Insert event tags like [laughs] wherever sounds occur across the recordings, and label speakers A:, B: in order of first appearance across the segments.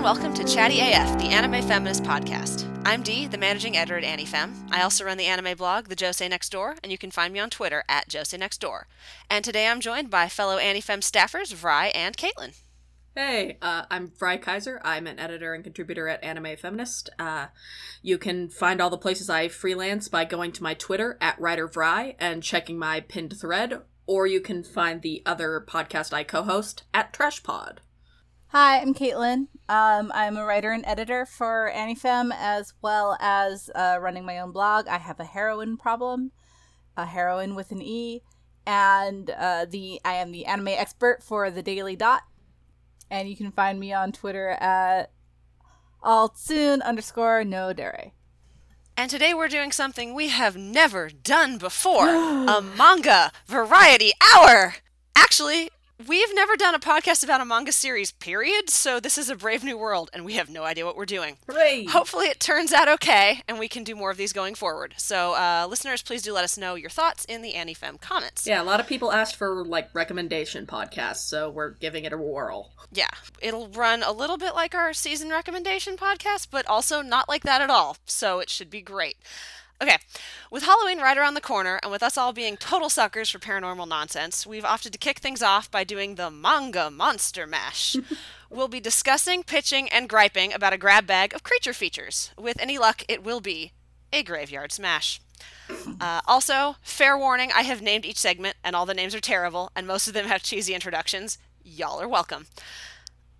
A: and welcome to Chatty AF, the anime feminist podcast. I'm Dee, the managing editor at AniFem. I also run the anime blog, The Josei Next Door, and you can find me on Twitter at Josei Next Door. And today I'm joined by fellow AniFem staffers Vry and Caitlin.
B: Hey, uh, I'm Vry Kaiser. I'm an editor and contributor at Anime Feminist. Uh, you can find all the places I freelance by going to my Twitter at writer WriterVry and checking my pinned thread, or you can find the other podcast I co-host at TrashPod.
C: Hi, I'm Caitlin. Um, I'm a writer and editor for AniFem as well as uh, running my own blog. I have a heroin problem, a heroin with an E, and uh, the I am the anime expert for the Daily Dot. And you can find me on Twitter at altsoon underscore no dere.
A: And today we're doing something we have never done before [gasps] a manga variety hour. Actually, We've never done a podcast about a manga series, period, so this is a brave new world, and we have no idea what we're doing.
B: Hooray!
A: Hopefully, it turns out okay, and we can do more of these going forward. So, uh, listeners, please do let us know your thoughts in the AniFem comments.
B: Yeah, a lot of people asked for, like, recommendation podcasts, so we're giving it a whirl.
A: Yeah, it'll run a little bit like our season recommendation podcast, but also not like that at all, so it should be great. Okay, with Halloween right around the corner, and with us all being total suckers for paranormal nonsense, we've opted to kick things off by doing the manga monster mash. [laughs] we'll be discussing, pitching, and griping about a grab bag of creature features. With any luck, it will be a graveyard smash. [laughs] Uh, also, fair warning I have named each segment, and all the names are terrible, and most of them have cheesy introductions. Y'all are welcome.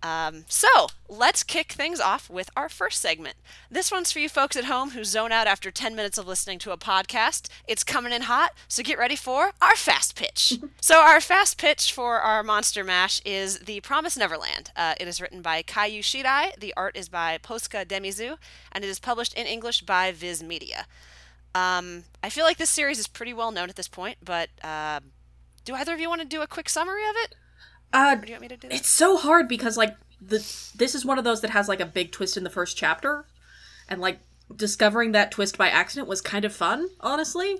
A: Um, so let's kick things off with our first segment. This one's for you folks at home who zone out after 10 minutes of listening to a podcast. It's coming in hot, so get ready for our fast pitch. [laughs] so, our fast pitch for our Monster Mash is The Promise Neverland. Uh, it is written by Kaiu Shirai, the art is by Posuka Demizu, and it is published in English by Viz Media. Um, I feel like this series is pretty well known at this point, but uh, do either of you want to do a quick summary of it?
B: Uh,
A: do you want me to do that?
B: It's so hard because like the this is one of those that has like a big twist in the first chapter, and like discovering that twist by accident was kind of fun. Honestly,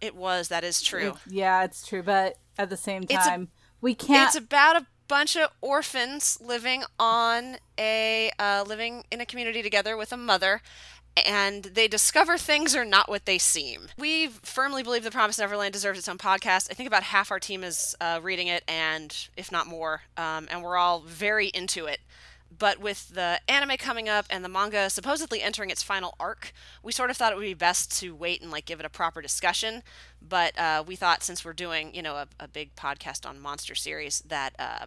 A: it was. That is true.
C: It, yeah, it's true, but at the same time, a, we can't.
A: It's about a bunch of orphans living on a uh, living in a community together with a mother and they discover things are not what they seem. We firmly believe The Promise Neverland deserves its own podcast. I think about half our team is uh, reading it, and if not more, um, and we're all very into it. But with the anime coming up and the manga supposedly entering its final arc, we sort of thought it would be best to wait and like give it a proper discussion. But uh, we thought since we're doing you know a, a big podcast on monster series that uh,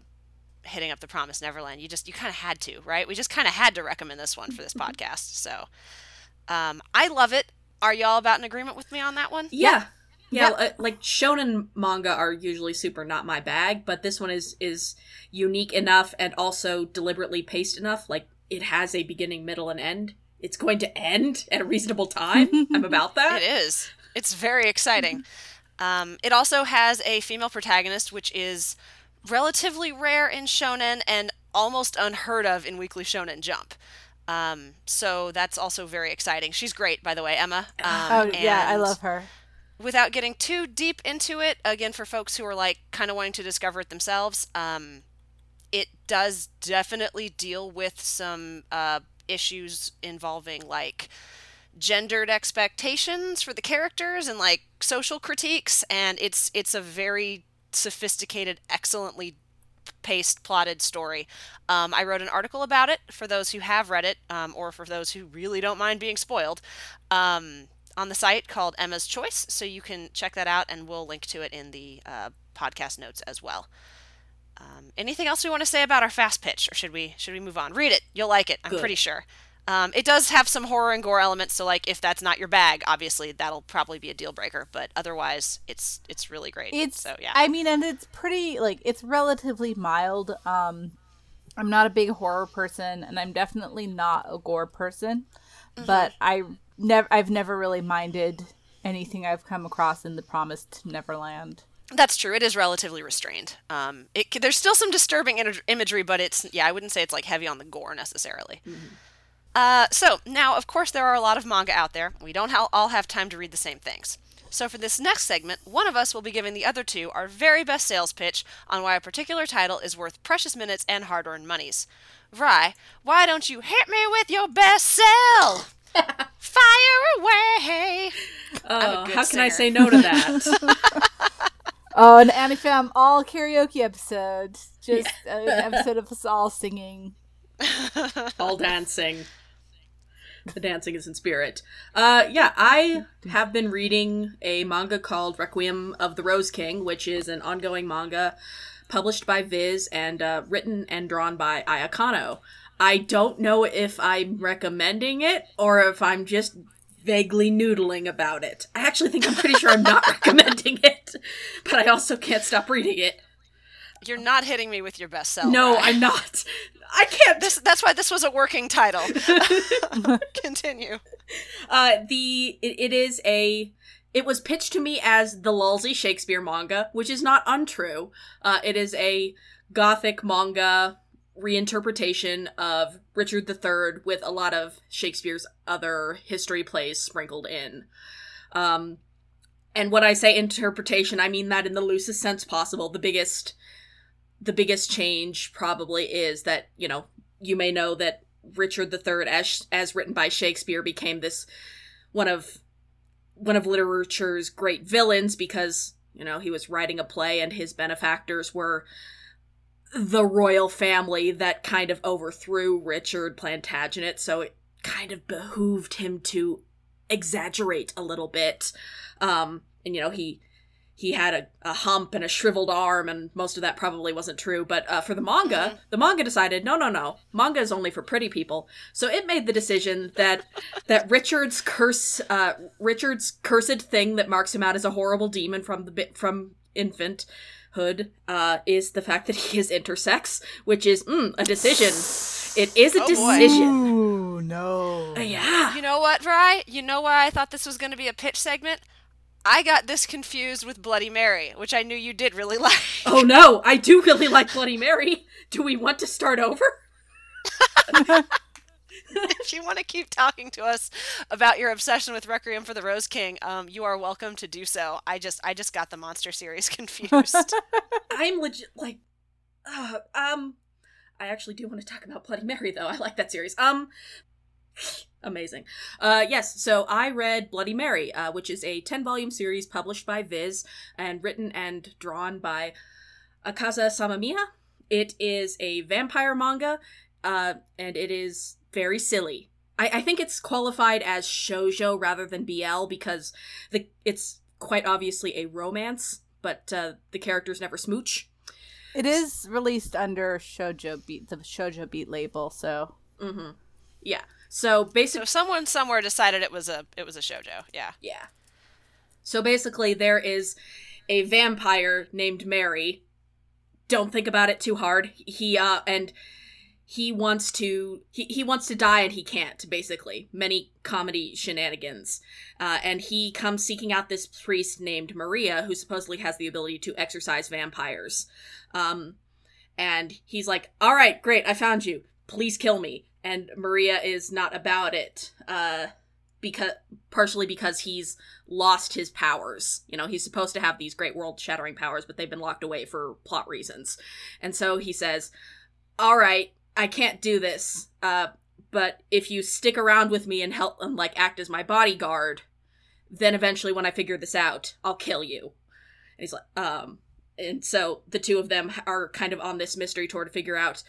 A: hitting up the Promised Neverland, you just you kind of had to, right? We just kind of had to recommend this one for this [laughs] podcast. So um, I love it. Are y'all about in agreement with me on that one?
B: Yeah. Yeah, yeah. Like shonen manga are usually super not my bag, but this one is is unique enough and also deliberately paced enough. Like it has a beginning, middle, and end. It's going to end at a reasonable time. [laughs] I'm about that.
A: It is. It's very exciting. um, it also has a female protagonist, which is relatively rare in shonen and almost unheard of in Weekly Shonen Jump. Um, so that's also very exciting. She's great, by the way, Emma. Um,
C: oh yeah, I love her.
A: Without getting too deep into it, again, for folks who are like kind of wanting to discover it themselves, um, it does definitely deal with some uh, issues involving like gendered expectations for the characters and like social critiques, and it's it's a very sophisticated, excellently paced, plotted story. Um, I wrote an article about it for those who have read it, um, or for those who really don't mind being spoiled, um, on the site called Emma's Choice. So you can check that out, and we'll link to it in the uh, podcast notes as well. Um, anything else we want to say about our fast pitch, or should we should we move on? Read it; you'll like it. I'm Good. pretty sure. Um, it does have some horror and gore elements, so like if that's not your bag, obviously that'll probably be a deal breaker. But otherwise, it's it's really great.
C: It's
A: so yeah.
C: I mean, and it's pretty like it's relatively mild. Um, I'm not a big horror person, and I'm definitely not a gore person. Mm-hmm. But I never I've never really minded anything I've come across in the Promised Neverland.
A: That's true. It is relatively restrained. Um, it, there's still some disturbing imagery, but it's yeah, I wouldn't say it's like heavy on the gore necessarily. Mm-hmm. Uh, so now, of course, there are a lot of manga out there. We don't ha- all have time to read the same things. So, for this next segment, one of us will be giving the other two our very best sales pitch on why a particular title is worth precious minutes and hard earned monies. Vry, why don't you hit me with your best sell? [laughs] Fire away!
B: Oh,
A: good
B: how can I say no to that? [laughs]
C: Oh, an AniFem all karaoke episode. Just an episode of us all singing. [laughs]
B: All dancing. The dancing is in spirit. Uh, yeah, I have been reading a manga called Requiem of the Rose King, which is an ongoing manga published by Viz and uh, written and drawn by Aya Kanno. I don't know if I'm recommending it or if I'm just vaguely noodling about it. I actually think I'm pretty sure I'm not [laughs] recommending it, but I also can't stop reading it.
A: You're not hitting me with your best sell.
B: No,
A: Vry.
B: I'm not. I can't.
A: This, that's why this was a working title. [laughs] [laughs] Continue.
B: Uh, the it, it is a. It was pitched to me as the Lulzy Shakespeare manga, which is not untrue. Uh, it is a gothic manga reinterpretation of Richard III with a lot of Shakespeare's other history plays sprinkled in. Um, and when I say interpretation, I mean that in the loosest sense possible. The biggest, the biggest change probably is that you know you may know that Richard III, as as written by Shakespeare, became this one of one of literature's great villains because you know he was writing a play and his benefactors were the royal family that kind of overthrew Richard Plantagenet, so it kind of behooved him to exaggerate a little bit. Um, and you know he he had a, a hump and a shriveled arm, and most of that probably wasn't true. But uh, for the manga, the manga decided, no, no, no, manga is only for pretty people. So it made the decision that [laughs] that Richard's curse, uh, Richard's cursed thing that marks him out as a horrible demon from the bit from infanthood, uh, is the fact that he is intersex, which is mm, a decision. It is a
A: Oh, boy.
B: decision.
C: Ooh, no.
B: Uh, yeah.
A: You know what, Vry? You know why I thought this was going to be a pitch segment? I got this confused with Bloody Mary, which I knew you did really [laughs] like.
B: Oh no, I do really like Bloody Mary. Do we want to start over? [laughs]
A: if you want to keep talking to us about your obsession with Requiem for the Rose King, um, you are welcome to do so. I just I just got the monster series [laughs] confused.
B: I'm legit like, uh, um, I actually do want to talk about Bloody Mary though. I like that series. Um, amazing. Uh, yes. So I read Bloody Mary, uh, which is a ten volume series published by Viz and written and drawn by Akaza Samamiya. It is a vampire manga, uh, and it is very silly. I, I think it's qualified as shoujo rather than BL because the it's quite obviously a romance, but uh, the characters never smooch.
C: It is released under Shoujo Beat, the Shoujo Beat label, so
B: Mm-hmm. Yeah. So basically, so
A: someone somewhere decided it was a it was a shojo. Yeah.
B: yeah. So basically, there is a vampire named Mary. Don't think about it too hard. He uh and he wants to he, he wants to die and he can't basically many comedy shenanigans uh, and he comes seeking out this priest named maria who supposedly has the ability to exorcise vampires um, and he's like all right great i found you please kill me and maria is not about it uh, because partially because he's lost his powers you know he's supposed to have these great world shattering powers but they've been locked away for plot reasons and so he says all right I can't do this. Uh, but if you stick around with me and help and like act as my bodyguard, then eventually when I figure this out, I'll kill you. And he's like, um, and so the two of them are kind of on this mystery tour to figure out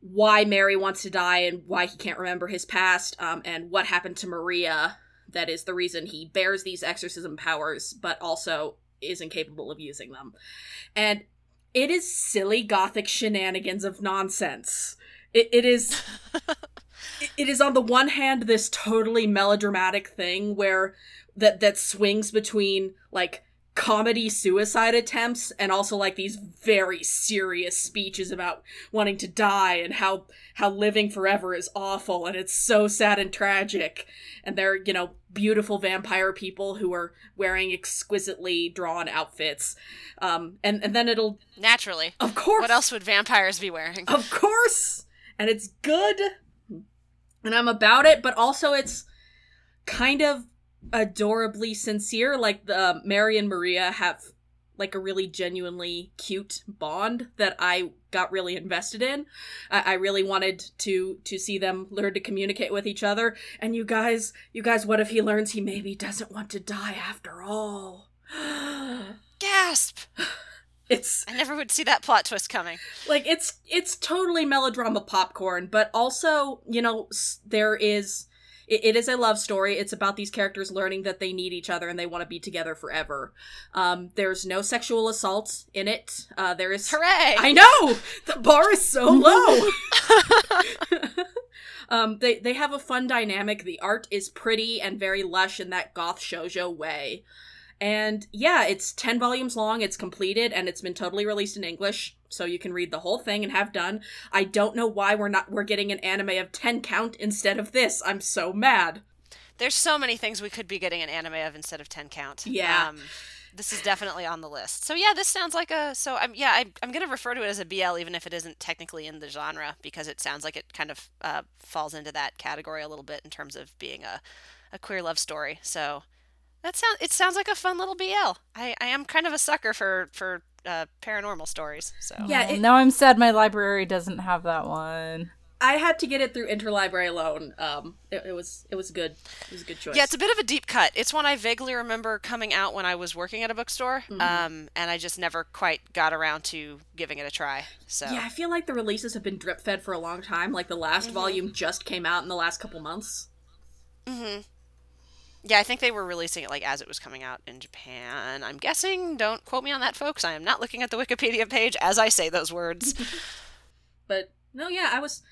B: why Mary wants to die and why he can't remember his past, um, and what happened to Maria. That is the reason he bears these exorcism powers, but also is incapable of using them. And it is silly gothic shenanigans of nonsense. It, it is [laughs] it- it is on the one hand this totally melodramatic thing where that that swings between like comedy suicide attempts and also like these very serious speeches about wanting to die and how how living forever is awful and it's so sad and tragic. And they're you know beautiful vampire people who are wearing exquisitely drawn outfits. Um and and then it'll
A: Naturally.
B: of course.
A: What else would vampires be wearing?
B: of course. And it's good. And i'm about it but also it's kind of adorably sincere. Like the um, Mary and Maria have like a really genuinely cute bond that I got really invested in. I, I really wanted to to see them learn to communicate with each other. And you guys, you guys, what if he learns he maybe doesn't want to die after all? [gasps]
A: Gasp!
B: It's
A: I never would see that plot twist coming.
B: like it's it's totally melodrama popcorn, but also you know there is it, it is a love story. It's about these characters learning that they need each other and they want to be together forever. Um, there's no sexual assault in it. Uh, there is
A: Hooray!
B: I know the bar is so low. [laughs] [laughs] um, they they have a fun dynamic. The art is pretty and very lush in that goth shoujo way. And yeah, it's 10 volumes long, it's completed, and it's been totally released in English, so you can read the whole thing and have done. I don't know why we're not we're getting an anime of 10 count instead of this. I'm so mad.
A: There's so many things we could be getting an anime of instead of 10 count.
B: Yeah.
A: Um, this is definitely on the list. So yeah, this sounds like a so I'm yeah, I, I'm going to refer to it as a BL even if it isn't technically in the genre because it sounds like it kind of uh, falls into that category a little bit in terms of being a a queer love story. So that sounds it sounds like a fun little BL. I, I am kind of a sucker for for uh, paranormal stories. So
B: Yeah, it-
C: now I'm sad my library doesn't have that one.
B: I had to get it through interlibrary loan. Um it, it was it was good. It was a good choice.
A: Yeah, it's a bit of a deep cut. It's one I vaguely remember coming out when I was working at a bookstore,
B: Mm-hmm.
A: um, and I just never quite got around to giving it a try. So
B: Yeah, I feel like the releases have been drip fed for a long time. Like the last
A: Mm-hmm.
B: volume just came out in the last couple months.
A: Yeah, I think they were releasing it like as it was coming out in Japan. I'm guessing. Don't quote me on that, folks. I am not looking at the Wikipedia page as I say those words. [laughs]
B: But no, yeah, I was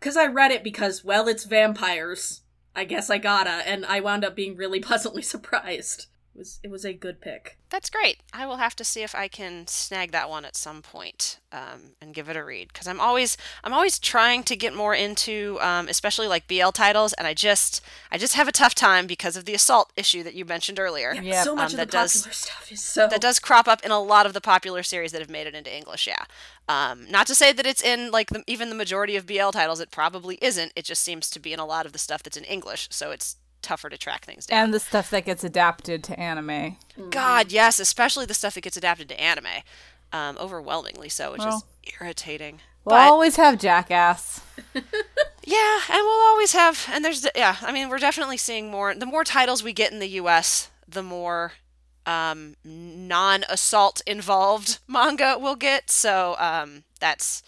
B: because I read it because well, it's vampires. I guess I gotta, and I wound up being really [laughs] pleasantly surprised. It was it was a good pick.
A: That's great. I will have to see if I can snag that one at some point um, and give it a read because I'm always I'm always trying to get more into um, especially like BL titles, and I just I just have a tough time because of the assault issue that you mentioned earlier.
B: Yeah,
C: Yep.
B: so much
A: Um,
B: of
A: that
B: the
A: does-
B: popular stuff is so
A: that does crop up in a lot of the popular series that have made it into English. Yeah, um, not to say that it's in like the, even the majority of BL titles. It probably isn't. It just seems to be in a lot of the stuff that's in English, so it's tougher to track things down.
C: And the stuff that gets adapted to anime.
A: God, yes, especially the stuff that gets adapted to anime, um, overwhelmingly so, which is irritating.
C: We'll
A: But-
C: always have Jackass. [laughs]
A: Yeah, and we'll always have, and there's, yeah, I mean, we're definitely seeing more. The more titles we get in the U.S., the more um, non-assault involved [laughs] manga we'll get. So um, that's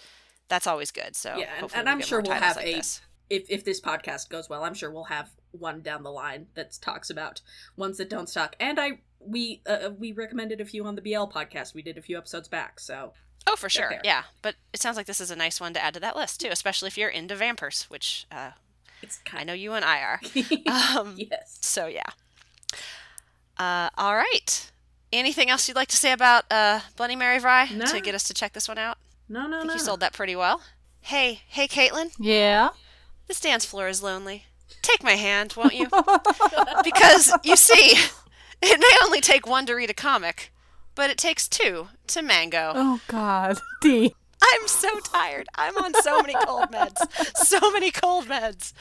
A: that's always good. So
B: Yeah, and- and I'm sure
A: more
B: we'll have
A: like
B: a-
A: this.
B: If if this podcast goes well, I'm sure we'll have one down the line that talks about ones that don't suck. And I we uh, we recommended a few on the BL podcast. We did a few episodes back, so
A: Oh, for sure.
B: there.
A: Yeah, but it sounds like this is a nice one to add to that list too, especially if you're into vampires, which uh,
B: it's
A: I
B: kind
A: know you and I are. [laughs] Um,
B: yes.
A: So yeah. Uh, all right. Anything else you'd like to say about uh, Bloody Mary Vry
B: No.
A: to get us to check this one out?
B: No, no,
A: I think
B: no.
A: you sold that pretty well. Hey, hey, Caitlin.
C: Yeah.
A: This dance floor is lonely. Take my hand, won't you? because you see, it may only take one to read a comic, but it takes two to mango.
C: Oh God. [laughs] D.
A: I'm so tired. I'm on so many cold meds. So many cold meds.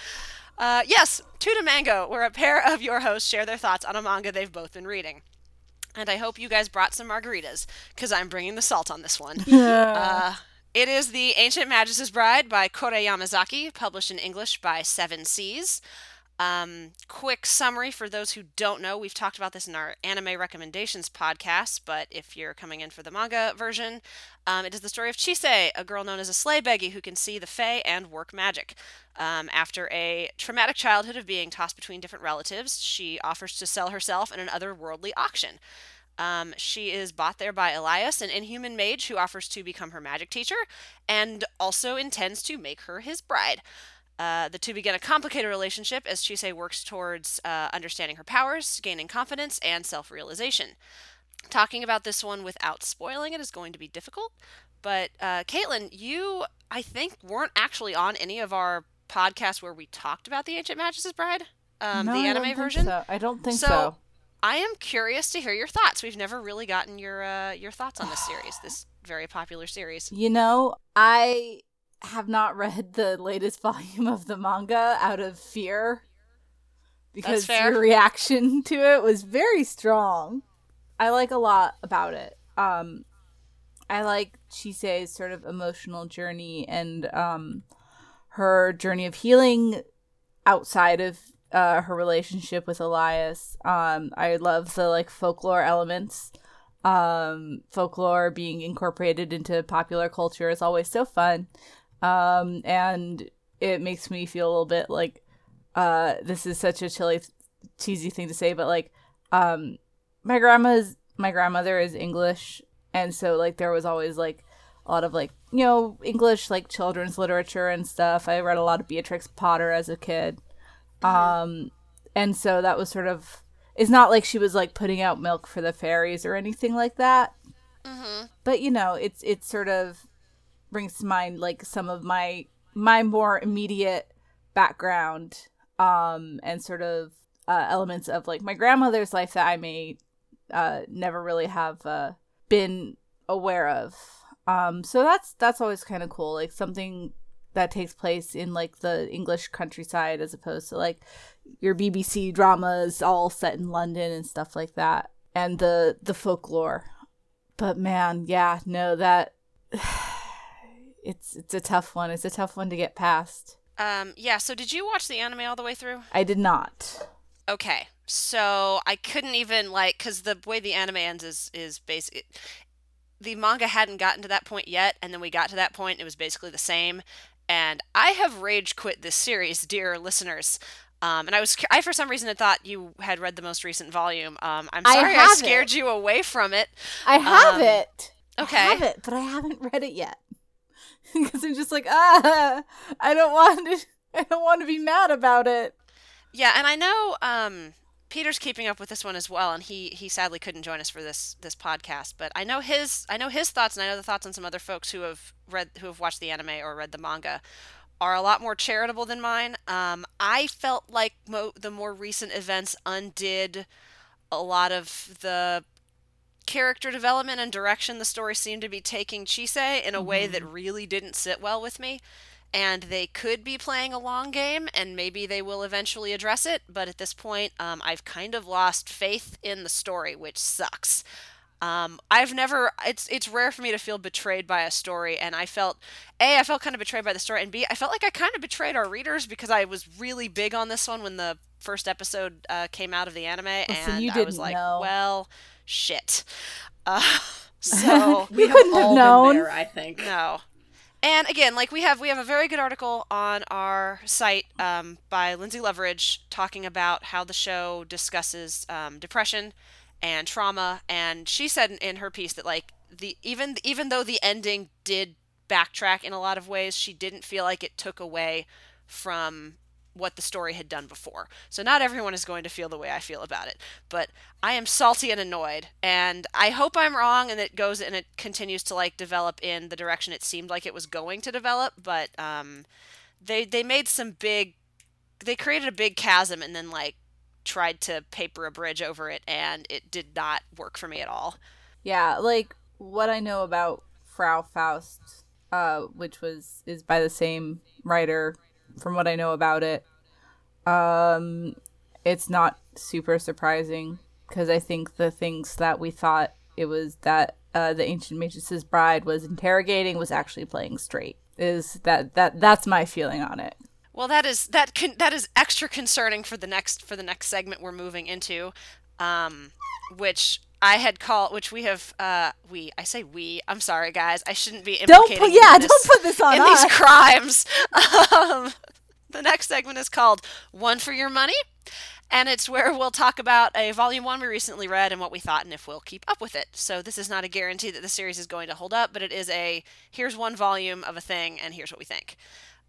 A: Uh, yes, Two to Mango, where a pair of your hosts share their thoughts on a manga they've both been reading. And I hope you guys brought some margaritas, because I'm bringing the salt on this one. Uh, it is The Ancient Magus' Bride by Kore Yamazaki, published in English by Seven Seas. Um, quick summary for those who don't know, we've talked about this in our anime recommendations podcast, but if you're coming in for the manga version, um, it is the story of Chise, a girl known as a sleigh beggy who can see the fae and work magic. Um, after a traumatic childhood of being tossed between different relatives, she offers to sell herself in an otherworldly auction. Um, she is bought there by Elias, an inhuman mage who offers to become her magic teacher and also intends to make her his bride. Uh, the two begin a complicated relationship as Chise works towards uh, understanding her powers, gaining confidence, and self realization. Talking about this one without spoiling it is going to be difficult, but uh, Caitlin, you, I think, weren't actually on any of our podcasts where we talked about The Ancient Magus' Bride, um,
C: No,
A: the anime version.
C: so. I don't think
A: So-
C: so.
A: I am curious to hear your thoughts. We've never really gotten your uh, your thoughts on this series, this very popular series.
C: You know, I have not [laughs] read the latest volume of the manga out of fear because your reaction [laughs] to it was very strong. I like a lot about it. Um, I like Chise's sort of emotional journey and um, her journey of healing outside of uh, her relationship with Elias. Um, I love the like folklore elements. Um, folklore being incorporated into popular culture is always so fun. Um, and it makes me feel a little bit like uh, this is such a chilly, cheesy thing to say, but like um, my grandma's my grandmother is English, and so like there was always like a lot of like you know English like children's literature and stuff. I read a lot of Beatrix Potter as a kid, um, and so that was sort of. It's not like she was like putting out milk for the fairies or anything like that.
A: Mm-hmm.
C: But you know, it's it sort of brings to mind like some of my my more immediate background um and sort of uh, elements of like my grandmother's life that I may uh never really have uh been aware of. Um so that's that's always kind of cool like something that takes place in like the English countryside as opposed to like your BBC dramas all set in London and stuff like that and the the folklore. But man, yeah, no that [sighs] it's it's a tough one. It's a tough one to get past.
A: Um, yeah. So did you watch the anime all the way through?
C: I did not.
A: Okay. So I couldn't even like because the way the anime ends is is basic. The manga hadn't gotten to that point yet, and then we got to that point. It was basically the same. And I have rage quit this series, dear listeners. Um, and I was, I for some reason had thought you had read the most recent volume. Um, I'm sorry I,
C: haven't.
A: scared you away from it.
C: I have
A: Um,
C: it.
A: okay.
C: I have it, but I haven't read it yet. [laughs] because I'm just like, ah, I don't want to. [laughs] I don't want to be mad about it.
A: Yeah, and I know um, Peter's keeping up with this one as well, and he he sadly couldn't join us for this this podcast. But I know his I know his thoughts, and I know the thoughts on some other folks who have read who have watched the anime or read the manga are a lot more charitable than mine. Um, I felt like mo- the more recent events undid a lot of the character development and direction the story seemed to be taking Chise in a way that really didn't sit well with me. And they could be playing a long game, and maybe they will eventually address it. But at this point, um, I've kind of lost faith in the story, which sucks. Um, I've never. It's it's rare for me to feel betrayed by a story, and I felt a I felt kind of betrayed by the story, and b I felt like I kind of betrayed our readers because I was really big on this one when the first episode uh, came out of the anime,
C: Listen,
A: and
C: you
A: I was like,
C: know.
A: well, shit. Uh, [laughs] so [laughs]
C: We couldn't have
B: all
C: known.
B: Been there, I think.
A: no. And again, like we have we have a very good article on our site um, by Lindsay Leverage talking about how the show discusses um, depression and trauma. And she said in, in her piece that like the even even though the ending did backtrack in a lot of ways, she didn't feel like it took away from what the story had done before. So not everyone is going to feel the way I feel about it, but I am salty and annoyed, and I hope I'm wrong and it goes and it continues to like develop in the direction it seemed like it was going to develop. But um, they they made some big, they created a big chasm and then like tried to paper a bridge over it, and it did not work for me at all.
C: Yeah, like what I know about Frau Faust, uh, which was is by the same writer. From what I know about it, um, it's not super surprising because I think the things that we thought it was that uh, the ancient Magus' bride was interrogating was actually playing straight. Is that that that's my feeling on it?
A: Well, that is that con- that is extra concerning for the next for the next segment we're moving into, um, which I had called, which we have uh, we I say we. I'm sorry, guys. I shouldn't be implicating
C: Don't
A: put
C: yeah,
A: in [laughs] this,
C: don't put this on
A: in
C: us.
A: these crimes. [laughs] Um, the next segment is called "One for Your Money." And it's where we'll talk about a volume one we recently read and what we thought and if we'll keep up with it. So, this is not a guarantee that the series is going to hold up, but it is a here's one volume of a thing and here's what we think.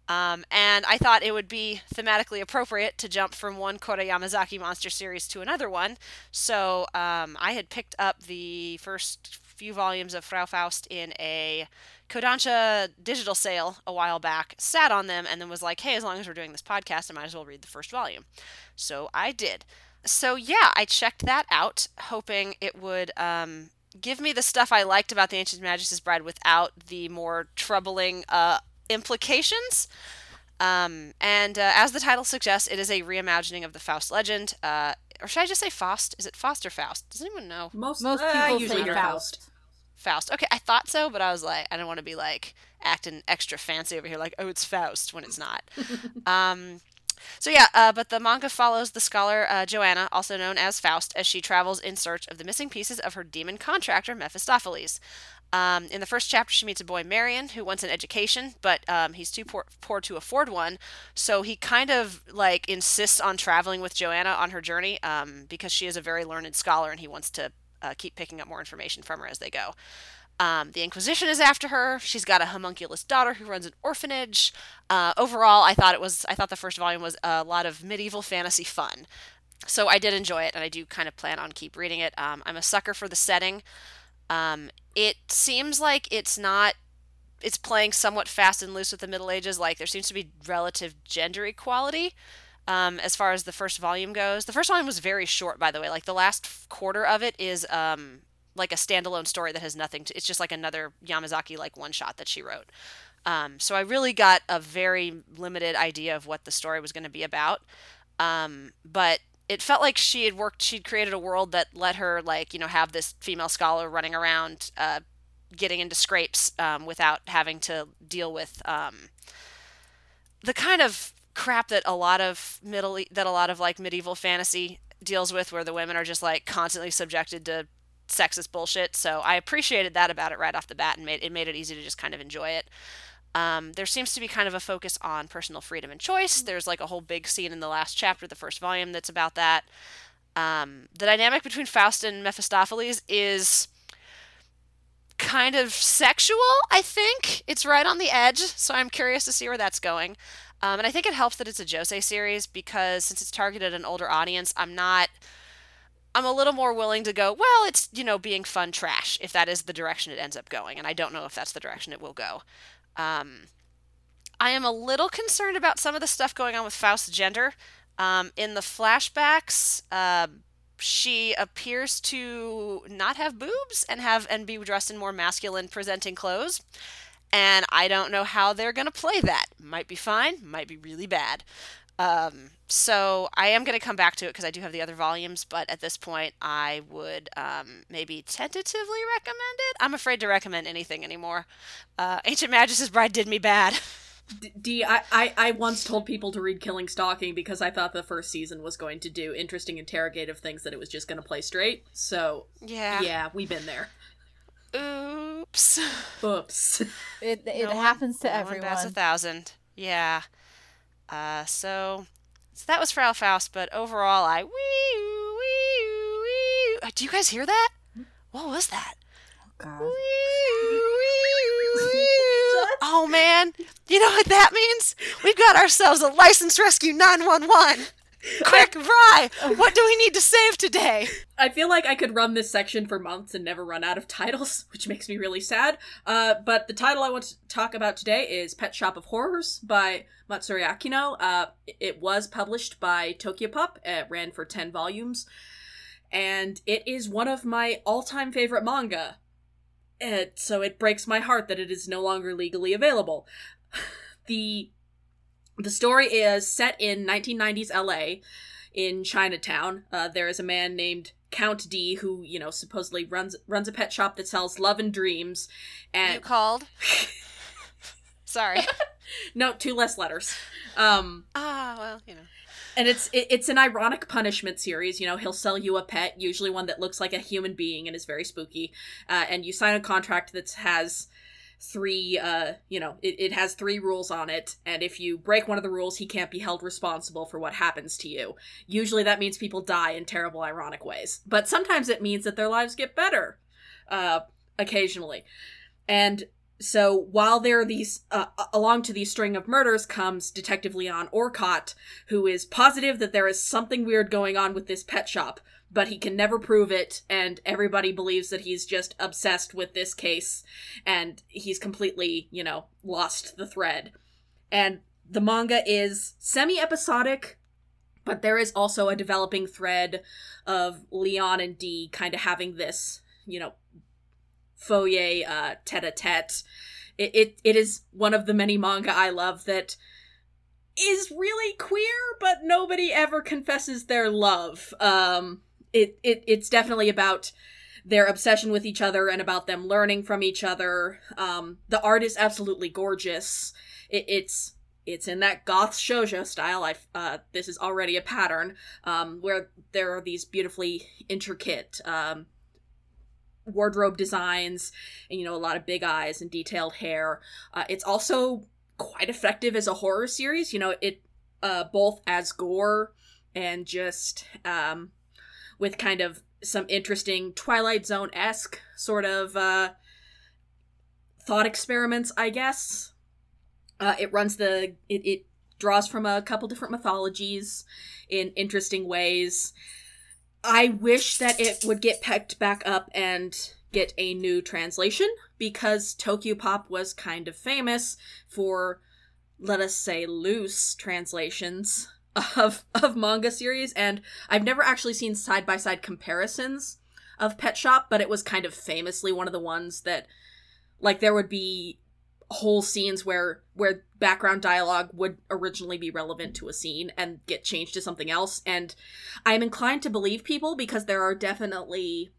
A: Um, and I thought it would be thematically appropriate to jump from one Kore Yamazaki monster series to another one. So um, I had picked up the first few volumes of Frau Faust in a Kodansha digital sale a while back, sat on them, and then was like, hey, as long as we're doing this podcast, I might as well read the first volume. So I did. So yeah, I checked that out, hoping it would um, give me the stuff I liked about the Ancient Magus' Bride without the more troubling uh, implications. Um, and uh, as the title suggests, it is a reimagining of the Faust legend. Uh, or should I just say Faust? Is it Faust or Faust? Does anyone know?
B: Most
C: Most
B: uh,
C: people
B: usually
C: say
B: hear
C: Faust.
A: Faust. Okay, I thought so, but I was like, I don't want to be like acting extra fancy over here, like, oh, it's Faust when it's not. [laughs] um, so yeah, uh, but the manga follows the scholar uh, Joanna, also known as Faust, as she travels in search of the missing pieces of her demon contractor Mephistopheles. Um, in the first chapter, she meets a boy, Marion, who wants an education, but um, he's too poor, poor to afford one. So he kind of like insists on traveling with Joanna on her journey um, because she is a very learned scholar, and he wants to uh, keep picking up more information from her as they go. Um, the Inquisition is after her. She's got a homunculus daughter who runs an orphanage. Uh, overall, I thought it was. I thought the first volume was a lot of medieval fantasy fun. So I did enjoy it, and I do kind of plan on keep reading it. Um, I'm a sucker for the setting. Um, it seems like it's not. It's playing somewhat fast and loose with the Middle Ages. Like there seems to be relative gender equality. Um, as far as the first volume goes, the first volume was very short, by the way. Like the last quarter of it is um, like a standalone story that has nothing to. It's just like another Yamazaki like one shot that she wrote. Um, so I really got a very limited idea of what the story was going to be about. Um, but it felt like she had worked. She'd created a world that let her like you know have this female scholar running around, uh, getting into scrapes um, without having to deal with um, the kind of crap that a lot of middle that a lot of like medieval fantasy deals with, where the women are just like constantly subjected to sexist bullshit. So I appreciated that about it right off the bat, and made it made it easy to just kind of enjoy it. Um, there seems to be kind of a focus on personal freedom and choice. There's like a whole big scene in the last chapter, the first volume, that's about that. Um, the dynamic between Faust and Mephistopheles is kind of sexual, I think. It's right on the edge, so I'm curious to see where that's going. Um, and I think it helps that it's a josei series because since it's targeted at an older audience, I'm not. I'm a little more willing to go, well, it's, you know, being fun trash if that is the direction it ends up going. And I don't know if that's the direction it will go. Um, I am a little concerned about some of the stuff going on with Faust's gender. Um, in the flashbacks, uh, she appears to not have boobs and have and be dressed in more masculine presenting clothes. And I don't know how they're going to play that. Might be fine, might be really bad. Um, so I am going to come back to it because I do have the other volumes, but at this point, I would um, maybe tentatively recommend it. I'm afraid to recommend anything anymore. Uh, Ancient Magus' Bride did me bad. [laughs]
B: D, D I, I, I once told people to read Killing Stalking because I thought the first season was going to do interesting interrogative things that it was just going to play straight. So
A: Yeah.
B: yeah, we've been there.
A: Oops. [laughs]
B: Oops.
C: It it
A: No one-
C: happens to
A: no one
C: everyone.
A: bats a thousand. Yeah. Uh, so, so that was Frau Faust, but overall, I wee wee wee. Do you guys hear that? What was that?
C: God. [laughs]
A: oh man, you know what that means? We've got ourselves a licensed rescue 911. Quick, Vry, what do we need to save today?
B: I feel like I could run this section for months and never run out of titles, [laughs] which makes me really sad. Uh, but the title I want to talk about today is Pet Shop of Horrors by Matsuri Akino. Uh, it was published by Tokyopop. It ran for 10 volumes. And it is one of my all-time favorite manga. And so it breaks my heart that it is no longer legally available. [laughs] the the story is set in 1990s LA in Chinatown. Uh, there is a man named Count D who, you know, supposedly runs runs a pet shop that sells love and dreams.
A: You
B: And
A: called? [laughs] Sorry. [laughs] [laughs]
B: no, two less letters. Um,
A: Ah, well, you know.
B: and it's it, it's an ironic punishment series. You know, he'll sell you a pet, usually one that looks like a human being and is very spooky. Uh, and you sign a contract that has three uh you know it, it has three rules on it and if you break one of the rules he can't be held responsible for what happens to you usually that means people die in terrible ironic ways but sometimes it means that their lives get better uh occasionally and so while there are these uh, along to these string of murders comes detective leon orcott who is positive that there is something weird going on with this pet shop but he can never prove it and everybody believes that he's just obsessed with this case and he's completely you know lost the thread. And the manga is semi-episodic but there is also a developing thread of leon and d kind of having this you know foyer uh tete-a-tete it, it it is one of the many manga i love that is really queer, but nobody ever confesses their love. Um, it, it it's definitely about their obsession with each other and about them learning from each other. Um, the art is absolutely gorgeous. It, it's it's in that goth shojo style. I uh, this is already a pattern um, where there are these beautifully intricate um, wardrobe designs, and you know a lot of big eyes and detailed hair. Uh, it's also quite effective as a horror series. You know it uh, both as gore and just um, with kind of some interesting Twilight Zone esque sort of uh, thought experiments, I guess. Uh, it runs the it, it draws from a couple different mythologies in interesting ways. I wish that it would get picked back up and get a new translation because Tokyopop was kind of famous for, let us say, loose translations [laughs] of of manga series, and I've never actually seen side by side comparisons of Pet Shop, but it was kind of famously one of the ones that, like, there would be whole scenes where where background dialogue would originally be relevant to a scene and get changed to something else. And i'm inclined to believe people because there are definitely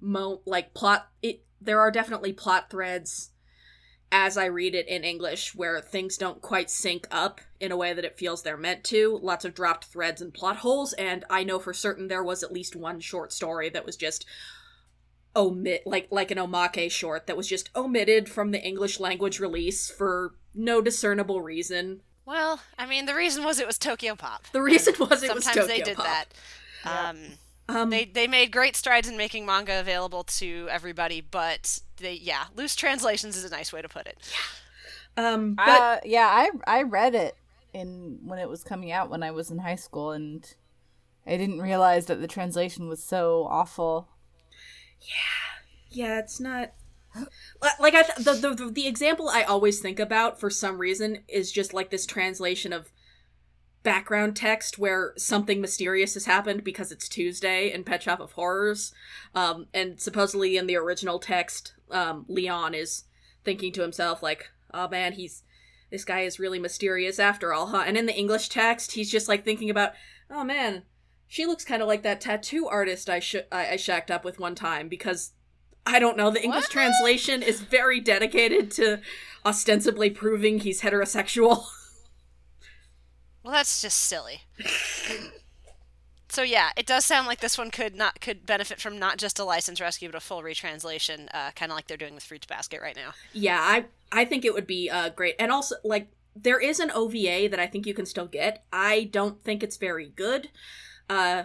B: mo like plot it there are definitely plot threads as i read it in english where things don't quite sync up in a way that it feels they're meant to. Lots of dropped threads and plot holes. And i know for certain there was at least one short story that was just omit like like an omake short that was just omitted from the English language release for no discernible reason.
A: Well, I mean, the reason was it was Tokyopop.
B: The reason was it was
A: Sometimes
B: Tokyo
A: they did
B: Pop.
A: that. Um,
B: Um,
A: they they made great strides in making manga available to everybody, but they yeah, loose translations is a nice way to put it. Yeah.
B: Um, but
C: uh, yeah, I I read it in when it was coming out when I was in high school, and I didn't realize that the translation was so awful.
B: Yeah, yeah, it's not. Like I, th- the, the the example I always think about for some reason is just like this translation of background text where something mysterious has happened because it's Tuesday in Pet Shop of Horrors, um, and supposedly in the original text, um, Leon is thinking to himself like, "Oh man, he's this guy is really mysterious after all, huh?" And in the English text, he's just like thinking about, "Oh man." She looks kind of like that tattoo artist I, sh- I I shacked up with one time because I don't know. The English
A: What?
B: translation is very dedicated to ostensibly proving he's heterosexual. [laughs]
A: Well, that's just silly. so yeah, it does sound like this one could not could benefit from not just a license rescue, but a full retranslation, uh, kind of like they're doing with Fruits Basket right now.
B: yeah, I I think it would be uh, great. And also, like, there is an OVA that I think you can still get. I don't think it's very good. Uh,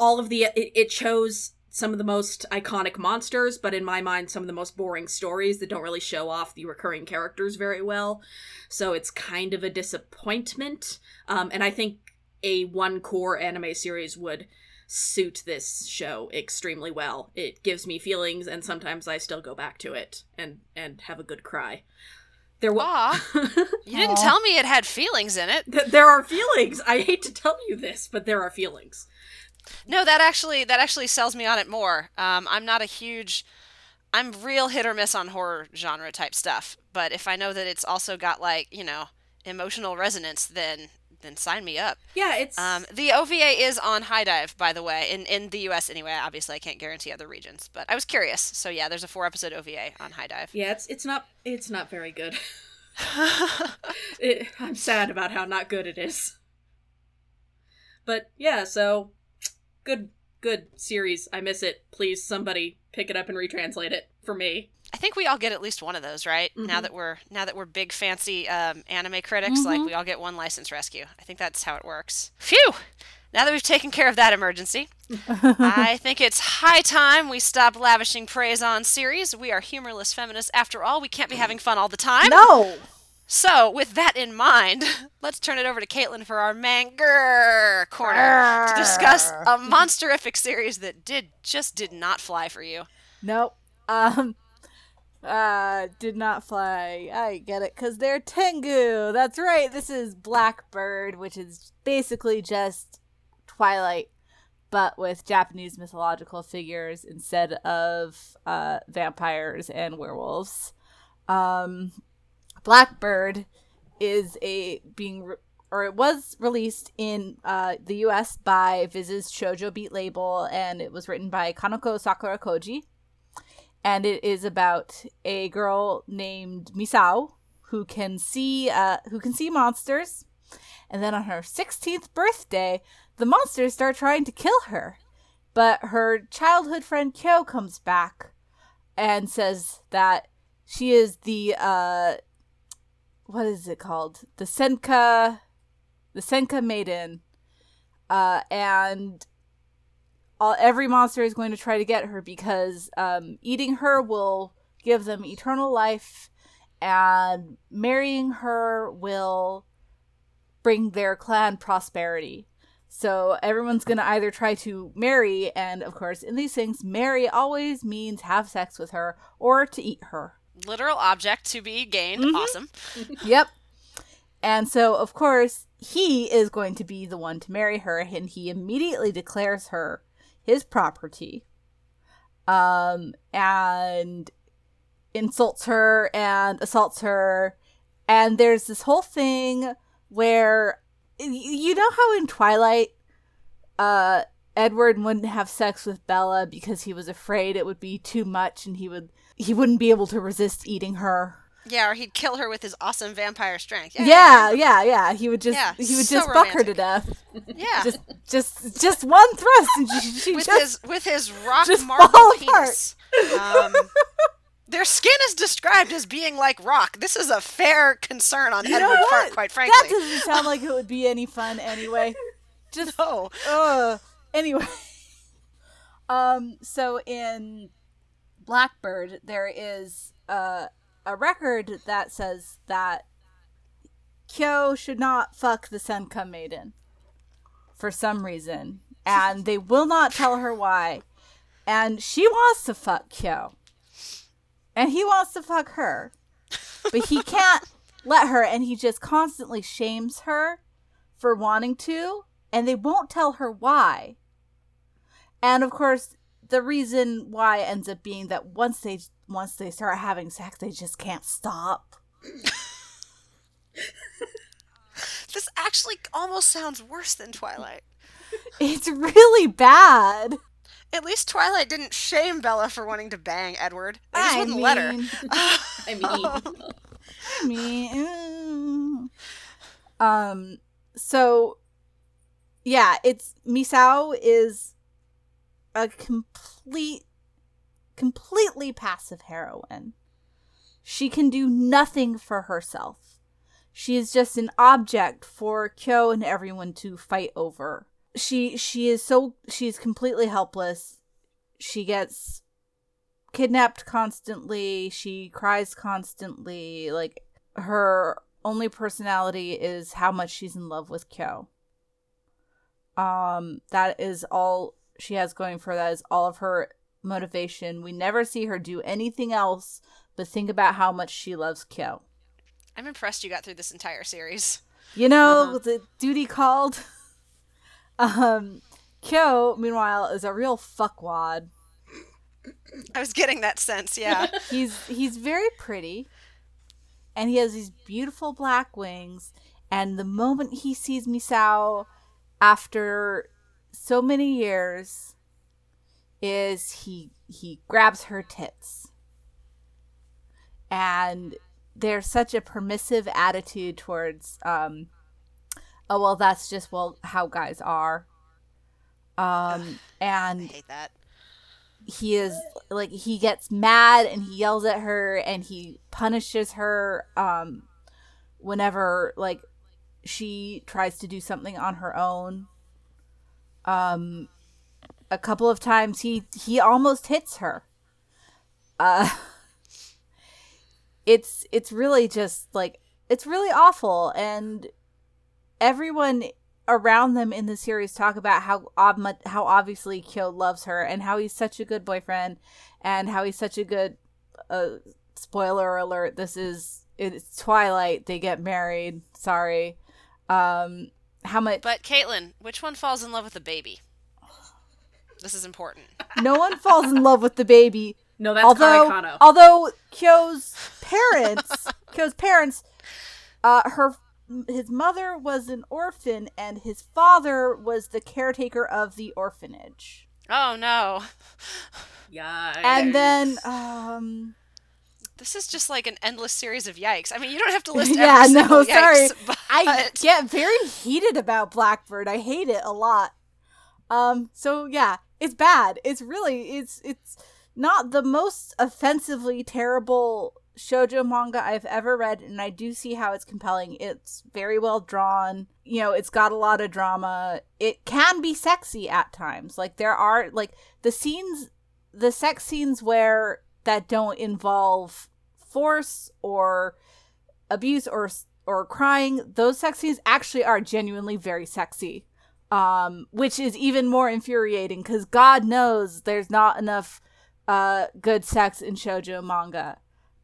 B: all of the it, it shows some of the most iconic monsters, but in my mind, some of the most boring stories that don't really show off the recurring characters very well. So it's kind of a disappointment. Um, and I think a one core anime series would suit this show extremely well. It gives me feelings, and sometimes I still go back to it and and have a good cry. There was.
A: Aw, [laughs] you didn't
C: Aw.
A: tell me it had feelings in it.
B: Th- there are feelings. I hate to tell you this, but there are feelings.
A: No, that actually that actually sells me on it more. Um, I'm not a huge, I'm real hit or miss on horror genre type stuff. But if I know that it's also got like you know emotional resonance, then then sign me up.
B: Yeah, it's
A: Um, the OVA is on HIDIVE, by the way, in in the U.S. anyway. Obviously, I can't guarantee other regions, but I was curious. So yeah, there's a four episode OVA on HIDIVE.
B: yeah, it's it's not it's not very good. [laughs] [laughs] it, I'm sad about how not good it is. But yeah, so good good series. I miss it. Please somebody pick it up and retranslate it for me.
A: I think we all get at least one of those, right? Now
B: Mhm.
A: that we're now that we're big fancy um, anime critics, like
C: Mhm.
A: we all get one license rescue. I think that's how it works. Phew! Now that we've taken care of that emergency, [laughs] I think it's high time we stop lavishing praise on series. We are humorless feminists after all. We can't be having fun all the time.
C: no.
A: So, with that in mind, [laughs] let's turn it over to Caitlin for our Manger corner to discuss a monsterific series that did just did not fly for you.
C: Nope. Um. Uh, did not fly. I get it, cause they're Tengu. That's right. This is Blackbird, which is basically just Twilight, but with Japanese mythological figures instead of uh vampires and werewolves. Um, Blackbird is a being re- or it was released in uh, the U.S. by Viz's Shoujo Beat label, and it was written by Kanoko Sakurakoji, and it is about a girl named Misao who can see uh, who can see monsters, and then on her 16th birthday, the monsters start trying to kill her, but her childhood friend Kyo comes back and says that she is the uh what is it called? The senka the senka maiden. Uh and all every monster is going to try to get her because um eating her will give them eternal life and marrying her will bring their clan prosperity. So everyone's gonna either try to marry, and of course, in these things, marry always means have sex with her or to eat her.
A: Literal object to be gained.
C: Mhm.
A: Awesome. [laughs]
C: Yep. And so, of course, he is going to be the one to marry her, and he immediately declares her his property. Um, and insults her and assaults her. And there's this whole thing where you know how in Twilight, uh, Edward wouldn't have sex with Bella because he was afraid it would be too much and he would he wouldn't be able to resist eating her.
A: Yeah, or he'd kill her with his awesome vampire strength.
C: Yeah, yeah, yeah. He would just
A: Yeah,
C: he would
A: so
C: just fuck her to death.
A: yeah.
C: Just just just one thrust and she, she
A: with
C: just
A: his with his rock
C: just
A: marble penis. Um, their skin is described as being like rock. This is a fair concern on
C: You
A: Edward's part, quite
C: That doesn't sound like it would be any fun anyway. Just [laughs]
A: No.
C: uh anyway. [laughs] Um so in Blackbird there is uh, a record that says that Kyo should not fuck the Senka maiden for some reason and they will not tell her why. And she wants to fuck Kyo. And he wants to fuck her. But he [laughs] can't let her and he just constantly shames her for wanting to and they won't tell her why. And of course, the reason why ends up being that once they once they start having sex, they just can't stop. [laughs]
A: This actually almost sounds worse than Twilight.
C: It's really bad.
A: At least Twilight didn't shame Bella for wanting to bang Edward. They just
C: I
A: wouldn't let her.
C: mean- [laughs]
B: I mean,
C: I mean, um, so yeah, it's Misao is a complete, completely passive heroine. She can do nothing for herself. She is just an object for Kyo and everyone to fight over. She she is so she's completely helpless. She gets kidnapped constantly. She cries constantly. Like her only personality is how much she's in love with Kyo. Um, that is all she has going for that is all of her motivation. We never see her do anything else but think about how much she loves Kyo.
A: I'm impressed you got through this entire series.
C: You know,
B: Uh-huh.
C: the duty called. [laughs] Um, Kyo, meanwhile, is a real fuckwad.
A: I was getting that sense, yeah. [laughs]
C: he's he's very pretty and he has these beautiful black wings and the moment he sees Misao after so many years is he he grabs her tits. And there's such a permissive attitude towards um oh well that's just well how guys are. Um [sighs]
A: I
C: and
A: hate that.
C: he is like he gets mad and he yells at her and he punishes her um whenever like she tries to do something on her own um a couple of times he he almost hits her. Uh [laughs] it's it's really just like it's really awful. And everyone around them in the series talk about how ob- how obviously Kyo loves her and how he's such a good boyfriend and how he's such a good uh, spoiler alert this is it's Twilight they get married sorry. Um how much
A: But Caitlin, which one falls in love with the baby? This is important.
C: no one falls in love with the baby [laughs]
B: no, that's
C: although
B: Karakano.
C: although Kyo's parents [laughs] Kyo's parents Uh, her his mother was an orphan, and his father was the caretaker of the orphanage.
A: Oh no.
B: Yeah.
C: And then, um,
A: This is just like an endless series of yikes. I mean, you don't have to [laughs] list
C: yeah, no,
A: single
C: sorry. [laughs]
A: but
C: I get very heated about Blackbird. I hate it a lot. Um, so yeah, it's bad. It's really it's it's not the most offensively terrible shojo manga I've ever read, and I do see how it's compelling. It's very well drawn. You know, it's got a lot of drama. It can be sexy at times. Like there are like the scenes, the sex scenes where that don't involve force or abuse or or crying. Those sex scenes actually are genuinely very sexy. Um, which is even more infuriating because God knows there's not enough uh good sex in shojo manga.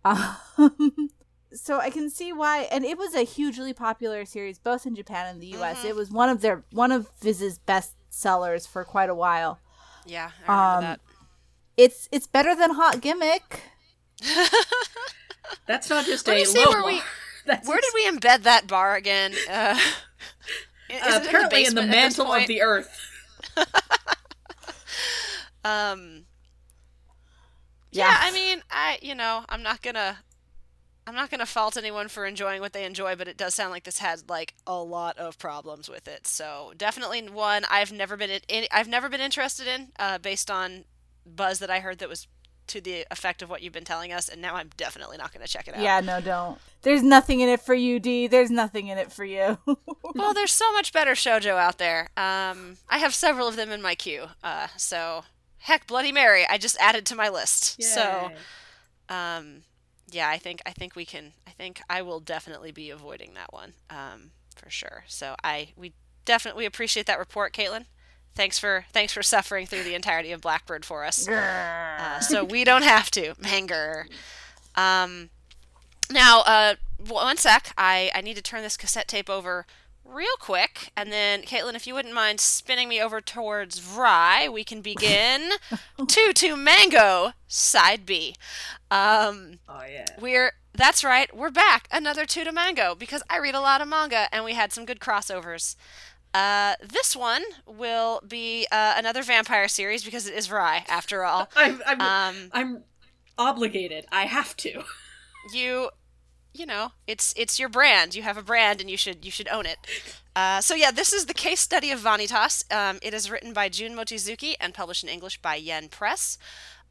C: Um, [laughs] so I can see why, and it was a hugely popular series both in Japan and the U.S.
A: Mhm.
C: It was one of their one of Viz's best sellers for quite a while.
A: yeah, I remember
C: Um, It's it's better than Hot Gimmick. [laughs]
B: That's not just
A: Let
B: a
A: me
B: low
A: where we-
B: bar. [laughs] That's
A: Where did we embed that bar again? Uh, [laughs] is
B: uh,
A: it
B: apparently in the,
A: basement at this
B: mantle of the earth.
A: Um.
C: Yeah.
A: Yeah, I mean, I you know, I'm not gonna, I'm not gonna fault anyone for enjoying what they enjoy, but it does sound like this had like a lot of problems with it. So definitely one I've never been in, I've never been interested in, uh, based on buzz that I heard that was to the effect of what you've been telling us, and now I'm definitely not gonna check it out.
C: Yeah, no, don't. There's nothing in it for you, D. There's nothing in it for you. [laughs]
A: Well, there's so much better shojo out there. Um, I have several of them in my queue. Uh, so heck, Bloody Mary, I just added to my list. So. Um yeah i think i think we can i think i will definitely be avoiding that one um for sure so i we definitely we appreciate that report caitlin thanks for thanks for suffering through the entirety of blackbird for us uh, so we don't have to manger um now uh one sec i i need to turn this cassette tape over real quick and then caitlin if you wouldn't mind spinning me over towards Vry, we can begin [laughs] two to mango side b um
B: Oh yeah.
A: we're that's right, we're back. Another two to mango because I read a lot of manga and we had some good crossovers. Uh, this one will be uh, another vampire series because it is Rye after all. [laughs]
B: I'm I'm
A: Um,
B: I'm obligated. I have to. [laughs]
A: you, you know, it's it's your brand. You have a brand and you should you should own it. Uh, so yeah, this is the case study of Vanitas. Um, it is written by Jun Mochizuki and published in English by Yen Press.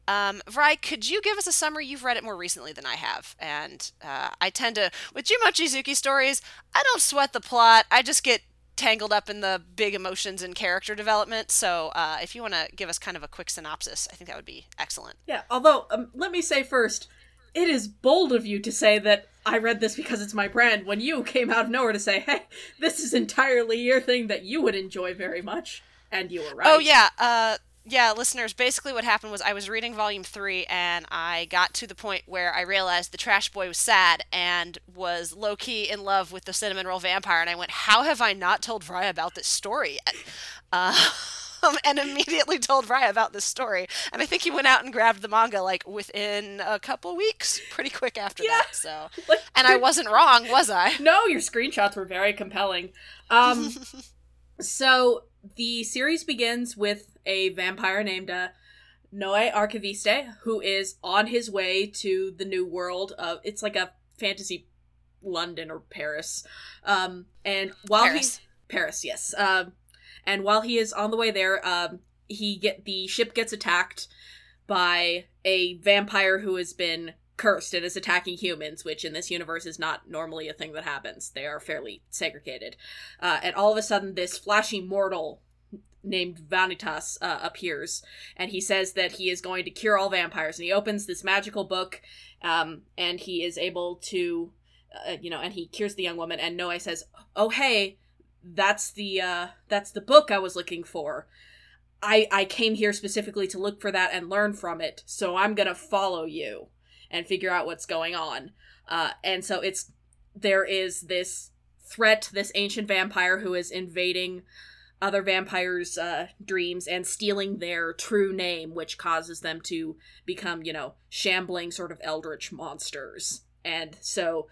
A: Um, Vry, could you give us a summary? You've read it more recently than I have, and uh, I tend to with Jun Mochizuki stories. I don't sweat the plot. I just get tangled up in the big emotions and character development. So uh, if you want to give us kind of a quick synopsis, I think that would be excellent.
B: Yeah. Although, um, let me say first, it is bold of you to say that I read this because it's my brand. When you came out of nowhere to say, "Hey, this is entirely your thing that you would enjoy very much," and you were right.
A: Oh yeah, uh, yeah, listeners. Basically, what happened was I was reading volume three, and I got to the point where I realized the trash boy was sad and was low key in love with the cinnamon roll vampire, and I went, "How have I not told Raya about this story yet?" Uh, [laughs] and immediately told Raya about this story, and I think he went out and grabbed the manga like within a couple weeks, pretty quick after
B: Yeah.
A: that. So, [laughs]
B: Like,
A: and I wasn't wrong, was I? [laughs]
B: No, your screenshots were very compelling. Um, so the series begins with a vampire named uh, Noe Archiviste, who is on his way to the new world of. It's like a fantasy London or Paris. Um, and while
A: Paris.
B: he Paris, yes. Um, and while he is on the way there, um, he get the ship gets attacked by a vampire who has been cursed and is attacking humans, which in this universe is not normally a thing that happens. They are fairly segregated. Uh, and all of a sudden, this flashy mortal named Vanitas uh, appears, and he says that he is going to cure all vampires. And he opens this magical book, um, and he is able to, uh, you know, and he cures the young woman. And Noe says, "Oh hey, that's the uh, that's the book I was looking for." I, I came here specifically to look for that and learn from it, so I'm gonna follow you and figure out what's going on. Uh, and so it's there is this threat, this ancient vampire who is invading other vampires' uh, dreams and stealing their true name, which causes them to become, you know, shambling sort of eldritch monsters. And so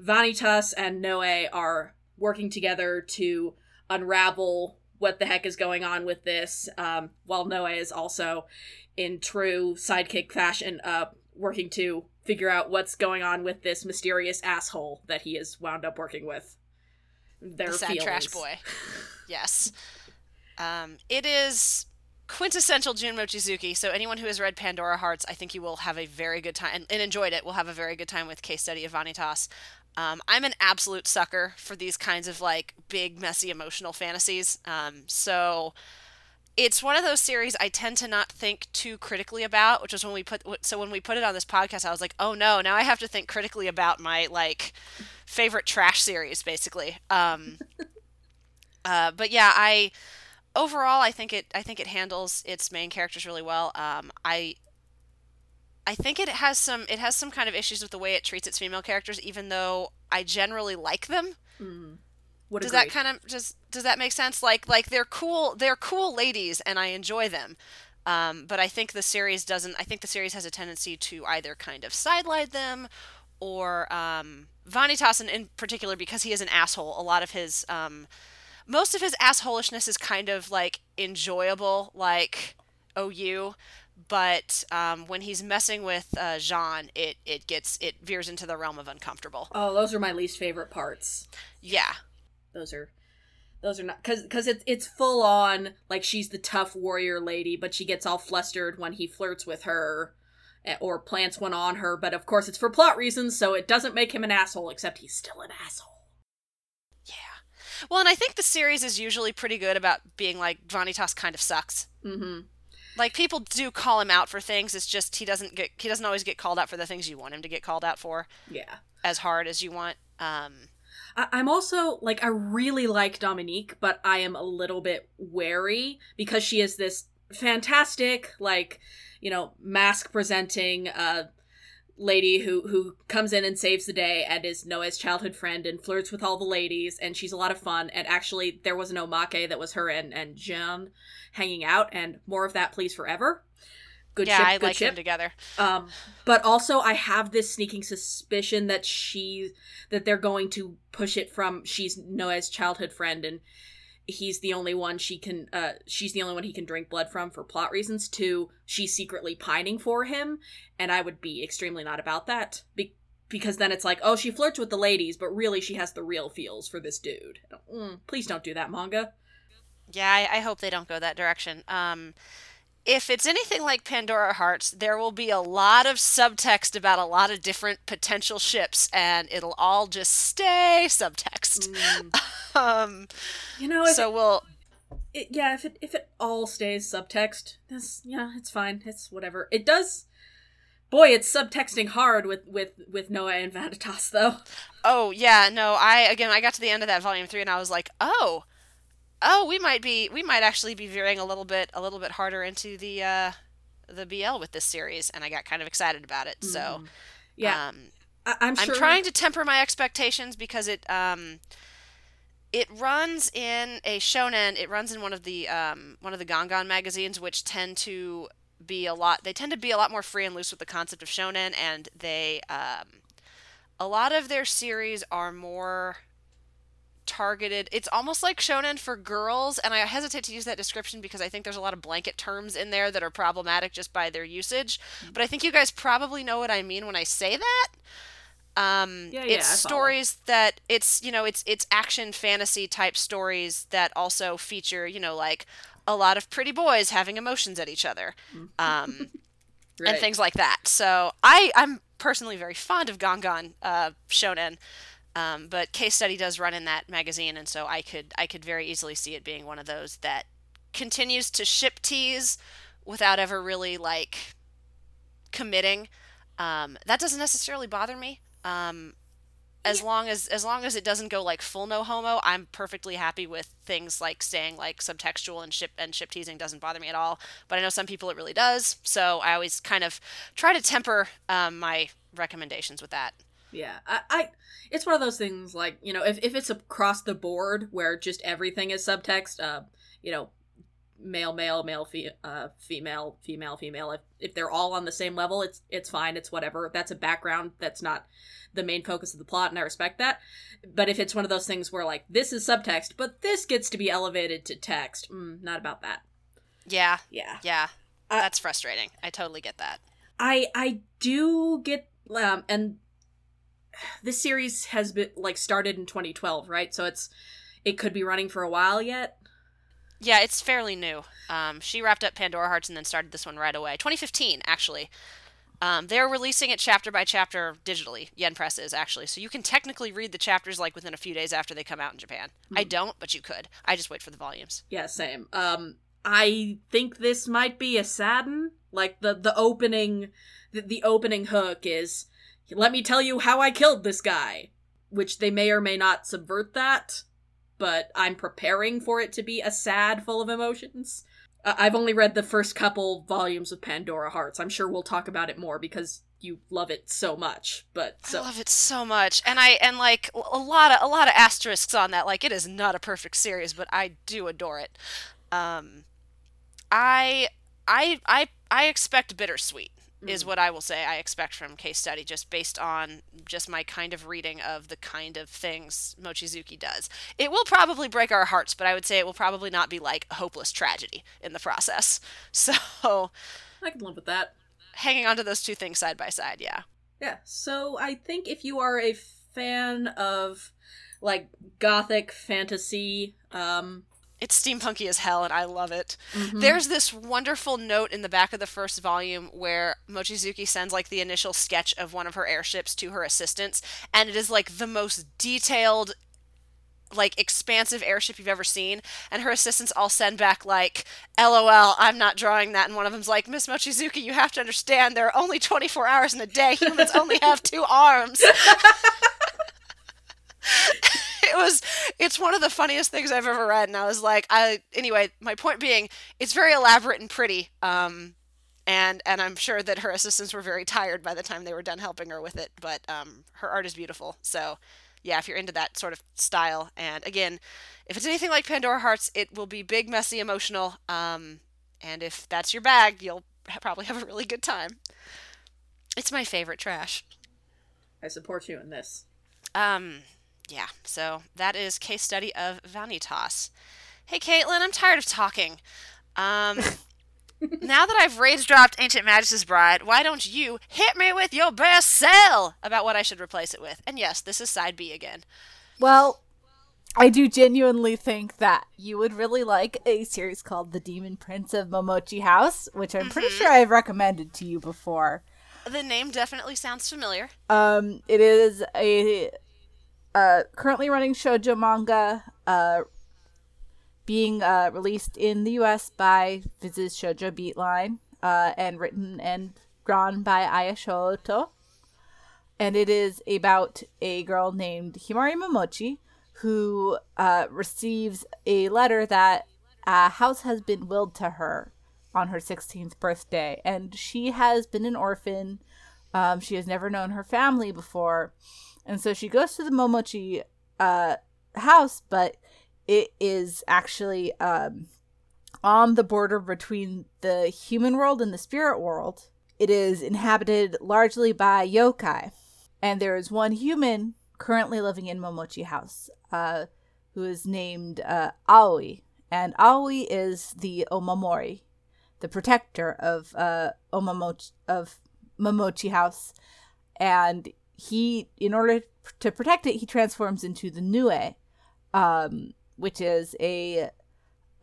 B: Vanitas and Noe are working together to unravel what the heck is going on with this, um, while Noe is also in true sidekick fashion, uh, working to figure out what's going on with this mysterious asshole that he has wound up working with. Their
A: the sad
B: feelings.
A: trash boy. [laughs] Yes. Um, it is quintessential Jun Mochizuki. So anyone who has read Pandora Hearts, I think you will have a very good time and, and enjoyed it. Will have a very good time with Case Study of Vanitas. Um, I'm an absolute sucker for these kinds of like big, messy, emotional fantasies. Um, so it's one of those series I tend to not think too critically about, which is when we put so when we put it on this podcast, I was like, oh no, now I have to think critically about my like favorite trash series, basically. Um, [laughs] uh, but yeah, I overall I think it I think it handles its main characters really well. Um, I I think it has some it has some kind of issues with the way it treats its female characters, even though I generally like them.
B: Mm.
A: Does that kind of just does that make sense? Like like they're cool they're cool ladies and I enjoy them. Um, but I think the series doesn't. I think the series has a tendency to either kind of sideline them, or um, Vanitas in, in particular because he is an asshole. A lot of his um, most of his assholishness is kind of like enjoyable, like OU. But um, when he's messing with uh, Jeanne, it it gets it veers into the realm of uncomfortable.
B: Oh, those are my least favorite parts.
A: Yeah,
B: Those are those are not cuz cuz it's it's full on like she's the tough warrior lady, but she gets all flustered when he flirts with her or plants one on her, but of course it's for plot reasons, so it doesn't make him an asshole except he's still an asshole.
A: yeah. Well, and I think the series is usually pretty good about being like Vanitas kind of sucks.
B: Mhm.
A: like people do call him out for things it's just he doesn't get he doesn't always get called out for the things you want him to get called out for
B: Yeah.
A: as hard as you want um
B: I- I'm also like I really like Dominique, but I am a little bit wary because she is this fantastic, like you know, mask presenting uh lady who who comes in and saves the day and is Noe's childhood friend and flirts with all the ladies and she's a lot of fun and actually there was an omake that was her and and Jeanne hanging out and more of that please forever. Good
A: yeah
B: ship,
A: i
B: good
A: like
B: ship.
A: them together
B: Um, but also I have this sneaking suspicion that she that they're going to push it from she's Noe's childhood friend and he's the only one she can uh she's the only one he can drink blood from for plot reasons to she's secretly pining for him and I would be extremely not about that be- because then it's like oh she flirts with the ladies but really she has the real feels for this dude. Mm, please don't do that manga.
A: yeah I, I hope they don't go that direction um if it's anything like Pandora Hearts, there will be a lot of subtext about a lot of different potential ships, and it'll all just stay subtext.
B: Mm, [laughs]
A: Um,
B: you know
A: so we'll
B: it, yeah, if it if it all stays subtext, that's yeah, it's fine. It's whatever. It does. Boy, it's subtexting hard with with with Noe and Vanitas though.
A: Oh yeah, no, I again I got to the end of that volume three and I was like, oh, oh, we might be we might actually be veering a little bit a little bit harder into the uh the BL with this series, and I got kind of excited about it. So
B: Mm. Yeah,
A: um,
B: I, I'm sure.
A: I'm trying to temper my expectations because it um it runs in a shonen. It runs in one of the um one of the Gangan magazines, which tend to be a lot. They tend to be a lot more free and loose with the concept of shonen, and they um a lot of their series are more targeted. It's almost like shonen for girls, and I hesitate to use that description because I think there's a lot of blanket terms in there that are problematic just by their usage. But I think you guys probably know what I mean when I say that. Um,
B: Yeah, yeah,
A: it's stories that it's you know it's it's action fantasy type stories that also feature you know like a lot of pretty boys having emotions at each other. Um, [laughs]
B: Right.
A: and things like that. So I I'm personally very fond of Gangan uh, shonen, um, but Case Study does run in that magazine, and so I could I could very easily see it being one of those that continues to ship tease without ever really like committing. Um, that doesn't necessarily bother me. Um, as long as as long as it doesn't go like full no homo, I'm perfectly happy with things like staying like subtextual and ship and ship teasing doesn't bother me at all. But I know some people it really does, so I always kind of try to temper um, my recommendations with that.
B: Yeah, I, I, it's one of those things like you know, if if it's across the board where just everything is subtext, uh, you know, male, male, male, fe- uh, female, female, female. If if they're all on the same level, it's it's fine. It's whatever. That's a background. That's not the main focus of the plot, and I respect that. But if it's one of those things where like this is subtext, but this gets to be elevated to text, mm, not about that.
A: Yeah,
B: Yeah.
A: yeah.
B: Uh,
A: That's frustrating. I totally get that.
B: I I do get um and this series has been like started in 2012, right? So it's it could be running for a while yet.
A: Yeah, it's fairly new. Um, she wrapped up Pandora Hearts and then started this one right away. 2015, actually. Um, they're releasing it chapter by chapter digitally. Yen Press is actually, so you can technically read the chapters like within a few days after they come out in Japan. I don't, but you could. I just wait for the volumes.
B: Yeah, same. Um I think this might be a sadden. Like the the opening the, the opening hook is let me tell you how I killed this guy, which they may or may not subvert that, but I'm preparing for it to be a sad full of emotions. Uh, I've only read the first couple volumes of Pandora Hearts. I'm sure we'll talk about it more because you love it so much. But so
A: I love it so much, and I and like a lot of a lot of asterisks on that. Like it is not a perfect series, but I do adore it. Um, I I I I expect bittersweet is what I will say. I expect from case study, just based on just my kind of reading of the kind of things Mochizuki does. It will probably break our hearts, but I would say it will probably not be like a hopeless tragedy in the process. [laughs] So,
B: I can live with that.
A: hanging on to those two things side by side, yeah.
B: Yeah, so I think if you are a fan of like gothic fantasy, um
A: It's steampunky as hell, and I love it.
B: mhm.
A: There's this wonderful note in the back of the first volume where Mochizuki sends like the initial sketch of one of her airships to her assistants, and it is like the most detailed, like expansive airship you've ever seen. And her assistants all send back like, "LOL, I'm not drawing that." And one of them's like, "Miss Mochizuki, you have to understand there are only 24 hours in a day. Humans only have two arms." [laughs] it was it's one of the funniest things I've ever read and I was like I anyway my point being it's very elaborate and pretty um and and I'm sure that her assistants were very tired by the time they were done helping her with it but um her art is beautiful. So yeah if you're into that sort of style and again if it's anything like Pandora Hearts it will be big messy emotional um and if that's your bag you'll probably have a really good time. It's my favorite trash.
B: I support you in this.
A: um, yeah, so that is case study of Vanitas. Hey, Caitlin, I'm tired of talking. Um, [laughs] now that I've rage dropped Ancient Magus' Bride, why don't you hit me with your best sell about what I should replace it with? And yes, this is side B again.
C: Well, I do genuinely think that you would really like a series called The Demon Prince of Momochi House, which I'm pretty sure I've recommended to you before.
A: The name definitely sounds familiar.
C: Um, it is a uh, currently running shoujo manga, uh, being uh, released in the U.S. by Viz's Shoujo Beatline, uh, and written and drawn by Aya Shoto. And it is about a girl named Himari Momochi who uh, receives a letter that a house has been willed to her on her 16th birthday. And she has been an orphan. Um, she has never known her family before. And so she goes to the Momochi uh, house, but it is actually um, on the border between the human world and the spirit world. It is inhabited largely by yokai. And there is one human currently living in Momochi house uh, who is named uh, Aoi. And Aoi is the Omamori, the protector of uh, Omamochi, of Momochi house. And he, in order to protect it, he transforms into the Nue, um, which is a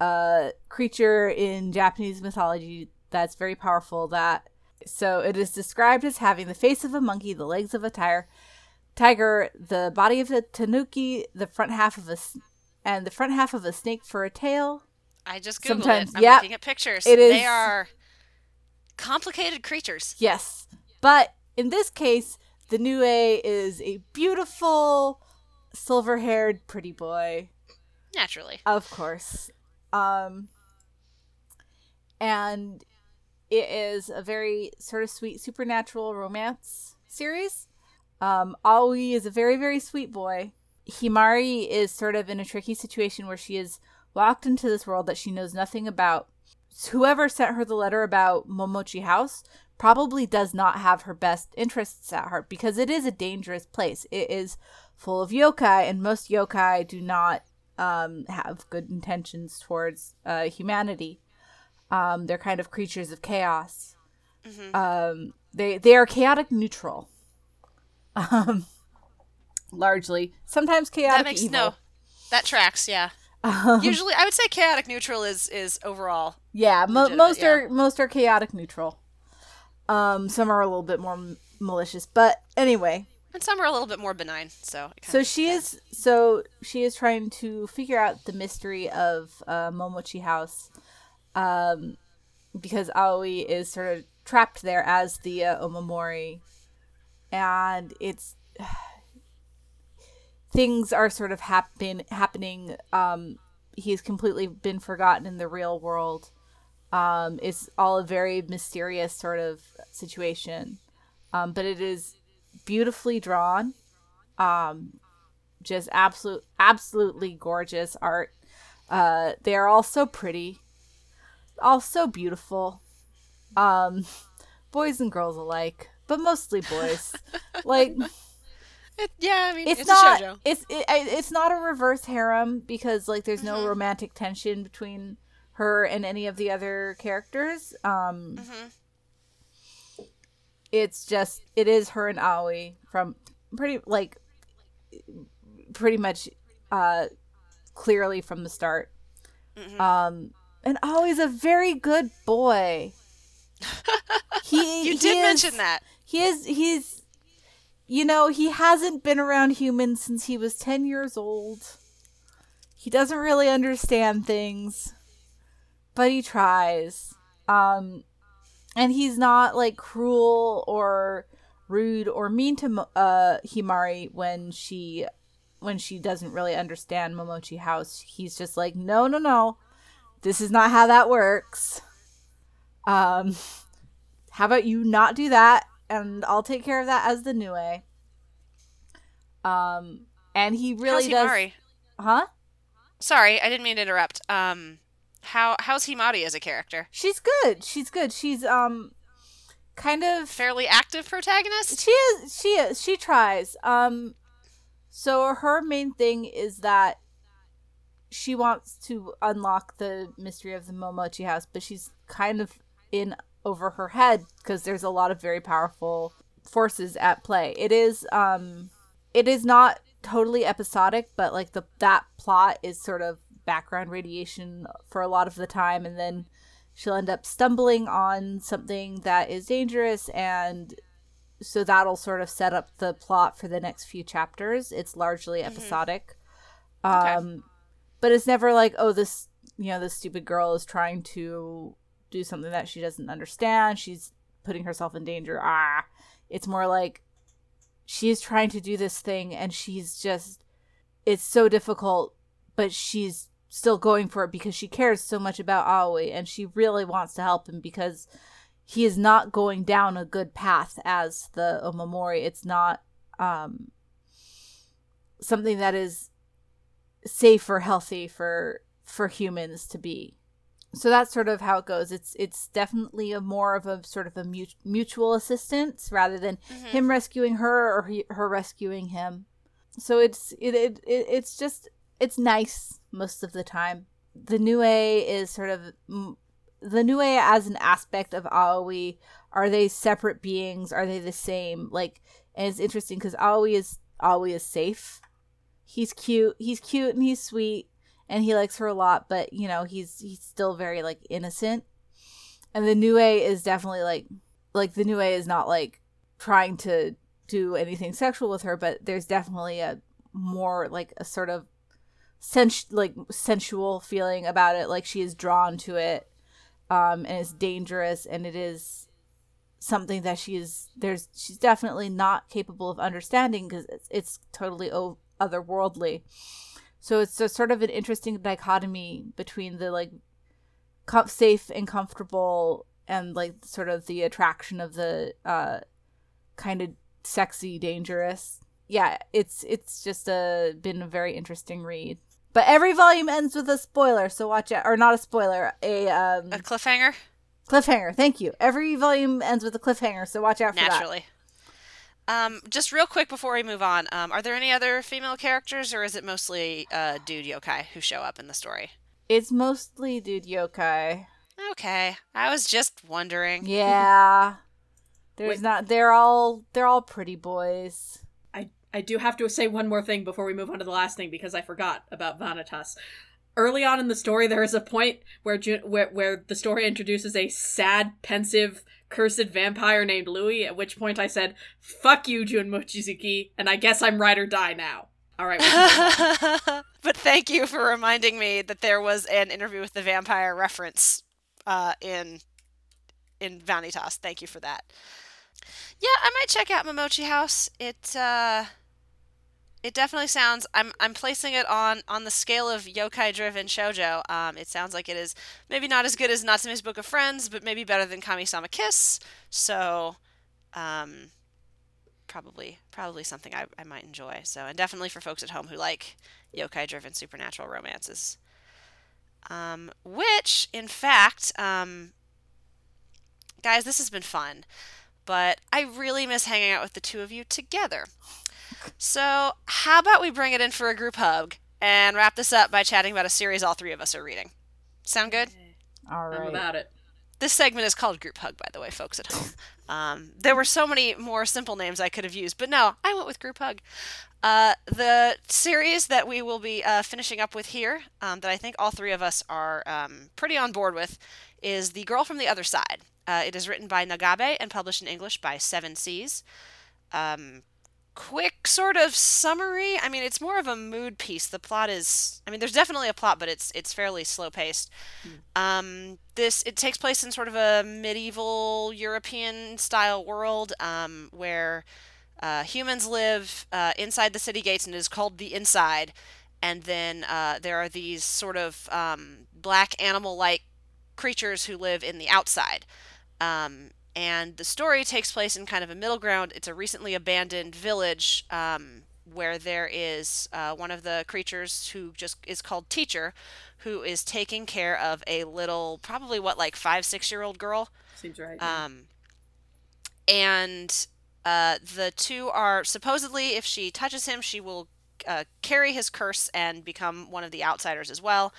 C: uh, creature in Japanese mythology that's very powerful. That so it is described as having the face of a monkey, the legs of a tiger, tiger, the body of a tanuki, the front half of a, and the front half of a snake for a tail.
A: I just googled
C: Sometimes-
A: it. I'm
C: yep.
A: looking at pictures.
C: It
A: They are complicated creatures.
C: Yes, but in this case, the Nue is a beautiful, silver-haired, pretty boy.
A: Naturally.
C: Of course. Um and it is a very sort of sweet supernatural romance series. Um Aoi is a very very sweet boy. Himari is sort of in a tricky situation where she is walked into this world that she knows nothing about. Whoever sent her the letter about Momochi House probably does not have her best interests at heart because it is a dangerous place. It is full of yokai, and most yokai do not um, have good intentions towards uh, humanity. Um, they're kind of creatures of chaos.
A: Mm-hmm.
C: Um, they they are chaotic neutral. [laughs] Um, largely, sometimes chaotic
A: that makes
C: evil.
A: no. That tracks. Yeah.
C: Um,
A: Usually, I would say chaotic neutral is is overall.
C: yeah, mo- most
A: yeah.
C: are most are chaotic neutral. Um, some are a little bit more m- malicious, but anyway,
A: And some are a little bit more benign. So.
C: so she
A: depends.
C: is so she is trying to figure out the mystery of uh, Momochi House, um, because Aoi is sort of trapped there as the uh, Omamori, and it's [sighs] things are sort of happen happening. Um, he's completely been forgotten in the real world. Um, it's all a very mysterious sort of situation, um, but it is beautifully drawn. Um just absolute absolutely gorgeous art. Uh they are all so pretty all so beautiful. Um boys and girls alike but mostly boys. [laughs] Like
A: It, yeah, I mean,
C: it's,
A: it's,
C: not
A: a
C: it's it, it's not a reverse harem because like there's no
A: Mhm.
C: romantic tension between her and any of the other characters um
A: Mhm.
C: it's just it is her and Aoi from pretty like pretty much uh clearly from the start.
A: Mhm.
C: Um and Aoi's a very good boy. [laughs] He
A: you
C: he
A: did
C: is-
A: mention that.
C: He is he's you know, he hasn't been around humans since he was 10 years old. He doesn't really understand things, but he tries. Um and he's not like cruel or rude or mean to uh Himari when she when she doesn't really understand Momochi House. He's just like, "No, no, no. This is not how that works." Um how about you not do that and I'll take care of that as the Nue. Um and he really
A: how's
C: does
A: Himari?
C: Huh?
A: Sorry, I didn't mean to interrupt. Um, how how's Himari as a character?
C: She's good. She's good. She's um kind of
A: Fairly active protagonist.
C: she is she is she tries um so her main thing is that she wants to unlock the mystery of the momochi house but she's kind of in over her head because there's a lot of very powerful forces at play it is um it is not totally episodic but like the that plot is sort of background radiation for a lot of the time and then she'll end up stumbling on something that is dangerous and so that'll sort of set up the plot for the next few chapters. It's largely episodic.
A: Okay.
C: um but it's never like oh this you know this stupid girl is trying to do something that she doesn't understand. She's putting herself in danger. Ah. It's more like she's trying to do this thing and she's just it's so difficult but she's still going for it because she cares so much about Aoi and she really wants to help him because he is not going down a good path as the Omamori. It's not um something that is safe or healthy for for humans to be. So that's sort of how it goes. It's it's definitely a more of a sort of a mut- mutual assistance rather than
A: Mhm.
C: him rescuing her or he, her rescuing him. So it's it, it, it it's just it's nice most of the time. The Nue is sort of the Nue as an aspect of Aoi. Are they separate beings? Are they the same? Like, and it's interesting because Aoi is Aoi is safe. He's cute. He's cute and he's sweet, and he likes her a lot. But you know, he's he's still very like innocent. And the Nue is definitely like like the Nue is not like trying to do anything sexual with her, but there's definitely a more like a sort of sens- like sensual feeling about it. Like she is drawn to it, um, and it's dangerous, and it is something that she is there's she's definitely not capable of understanding because it's, it's totally o- otherworldly. So it's a sort of an interesting dichotomy between the like com- safe and comfortable and like sort of the attraction of the uh kind of sexy dangerous yeah it's it's just a been a very interesting read But every volume ends with a spoiler, so watch out. Or not a spoiler, a um,
A: A cliffhanger?
C: cliffhanger. Thank you. Every volume ends with a cliffhanger, so watch out for that.
A: Naturally. Um, just real quick before we move on, um, are there any other female characters, or is it mostly uh, dude yokai who show up in the story?
C: It's mostly dude yokai.
A: Okay, I was just wondering.
C: Yeah. [laughs] There's
B: Wait.
C: not. They're all. They're all pretty boys.
B: I do have to say one more thing before we move on to the last thing because I forgot about Vanitas. Early on in the story, there is a point where where where the story introduces a sad, pensive, cursed vampire named Louis. At which point I said, "Fuck you, Jun Mochizuki," and I guess I'm ride or die now. All right. [laughs]
A: but thank you for reminding me that there was an interview with the vampire reference uh, in in Vanitas. Thank you for that. Yeah, I might check out Momochi House. It uh, it definitely sounds. I'm I'm placing it on on the scale of yokai driven shojo. Um, it sounds like it is maybe not as good as Natsume's Book of Friends, but maybe better than Kami-sama Kiss. So, um, probably probably something I, I might enjoy. So, and definitely for folks at home who like yokai driven supernatural romances. Um, which, in fact, um, guys, this has been fun, but I really miss hanging out with the two of you together. So, how about we bring it in for a group hug and wrap this up by chatting about a series all three of us are reading? Sound good?
C: All
B: I'm about it.
A: This segment is called Group Hug, by the way, folks at home. Um, there were so many more simple names I could have used, but no, I went with Group Hug. Uh, the series that we will be uh, finishing up with here, um, that I think all three of us are um, pretty on board with, is The Girl from the Other Side. Uh, it is written by Nagabe and published in English by Seven Seas. Um, quick sort of summary. I mean, it's more of a mood piece. The plot is, I mean, there's definitely a plot, but it's it's fairly slow paced. Um, this it takes place in sort of a medieval European style world um, where uh, humans live uh, inside the city gates, and it is called the Inside. And then uh, there are these sort of um, black animal-like creatures who live in the outside. Um, and the story takes place in kind of a middle ground. It's a recently abandoned village um, where there is uh, one of the creatures who just is called Teacher, who is taking care of a little, probably what, like five, six year old girl.
B: Seems right. yeah.
A: Um, and uh, the two are supposedly, if she touches him, she will uh, carry his curse and become one of the outsiders as well.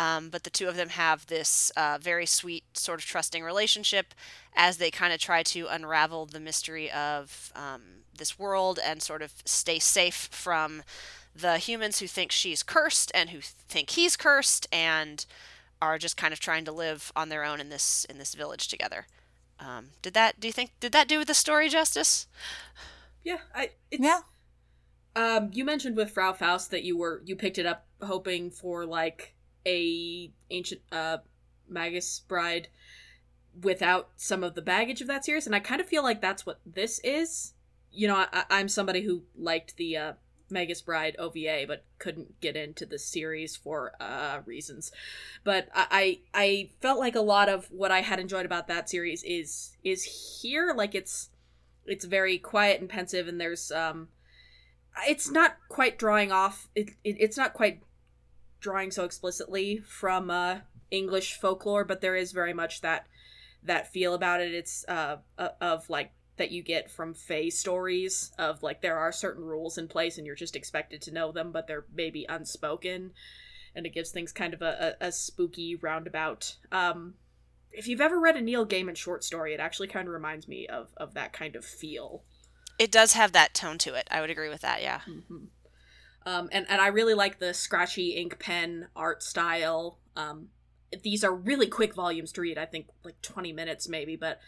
A: Um, but the two of them have this uh, very sweet, sort of trusting relationship as they kind of try to unravel the mystery of um, this world and sort of stay safe from the humans who think she's cursed and who think he's cursed and are just kind of trying to live on their own in this in this village together. Um, did that? Do you think did that do with the story justice?
B: yeah. I. It's,
C: Yeah.
B: Um, you mentioned with Frau Faust that you were you picked it up hoping for like a ancient uh Magus Bride without some of the baggage of that series, and I kind of feel like that's what this is. You know, I, I'm somebody who liked the uh, Magus Bride OVA, but couldn't get into the series for uh, reasons. But I, I felt like a lot of what I had enjoyed about that series is is here. Like it's it's very quiet and pensive, and there's um, it's not quite drawing off. It, it it's not quite drawing so explicitly from uh English folklore, but there is very much that that feel about it. It's uh of like that you get from Fae stories of like there are certain rules in place and you're just expected to know them, but they're maybe unspoken, and it gives things kind of a, a, a spooky roundabout. Um, if you've ever read a Neil Gaiman short story, it actually kind of reminds me of of that kind of feel.
A: It does have that tone to it. I would agree with that. Yeah.
B: hmm Um, and and I really like the scratchy ink pen art style. Um, these are really quick volumes to read. I think like twenty minutes maybe, but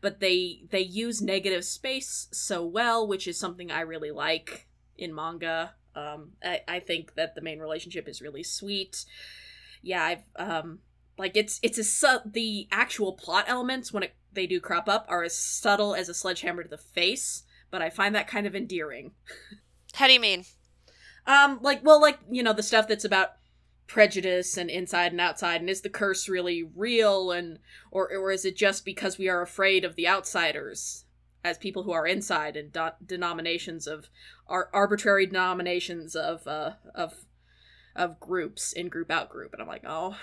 B: but they they use negative space so well, which is something I really like in manga. Um, I, I think that the main relationship is really sweet. Yeah, I've um like it's it's a su- the actual plot elements when it they do crop up are as subtle as a sledgehammer to the face, but I find that kind of endearing. [laughs]
A: How do you mean?
B: Um, like, well, like, you know, the stuff that's about prejudice and inside and outside, and is the curse really real, and, or, or is it just because we are afraid of the outsiders as people who are inside and do- denominations of, ar- arbitrary denominations of, uh, of, of groups in group out group, and I'm like, oh,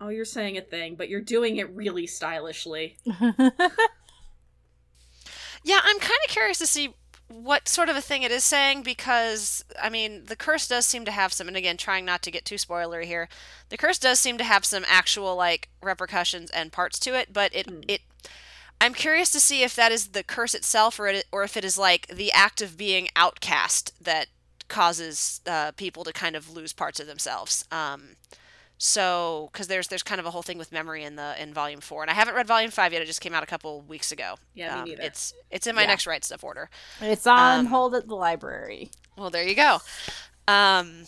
B: oh, you're saying a thing, but you're doing it really stylishly. [laughs]
A: Yeah, I'm kind of curious to see what sort of a thing it is saying because I mean the curse does seem to have some and again trying not to get too spoilery here the curse does seem to have some actual like repercussions and parts to it but it
B: Mm.
A: it I'm curious to see if that is the curse itself or it, or if it is like the act of being outcast that causes uh, people to kind of lose parts of themselves um so because there's there's kind of a whole thing with memory in the in volume four and I haven't read volume five yet it just came out a couple weeks ago
B: Yeah, me
A: Um,
B: neither.
A: it's it's in my
C: Yeah.
A: next right stuff order
C: it's on
A: Um,
C: hold at the library.
A: well, there you go. Um,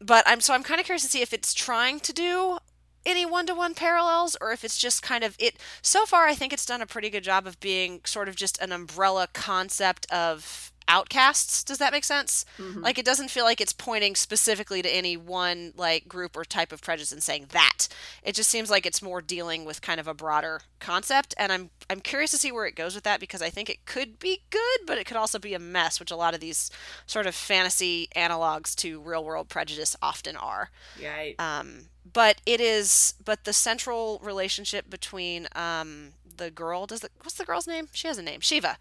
A: but I'm so I'm kind of curious to see if it's trying to do any one-to-one parallels or if it's just kind of it so far I think it's done a pretty good job of being sort of just an umbrella concept of outcasts. Does that make sense?
B: Mhm.
A: like it doesn't feel like it's pointing specifically to any one like group or type of prejudice and saying that. It just seems like it's more dealing with kind of a broader concept and i'm i'm curious to see where it goes with that because i think it could be good but it could also be a mess which a lot of these sort of fantasy analogs to real world prejudice often are.
B: Yeah,
A: um, but it is but the central relationship between um, the girl does the what's the girl's name? She has a name. Shiva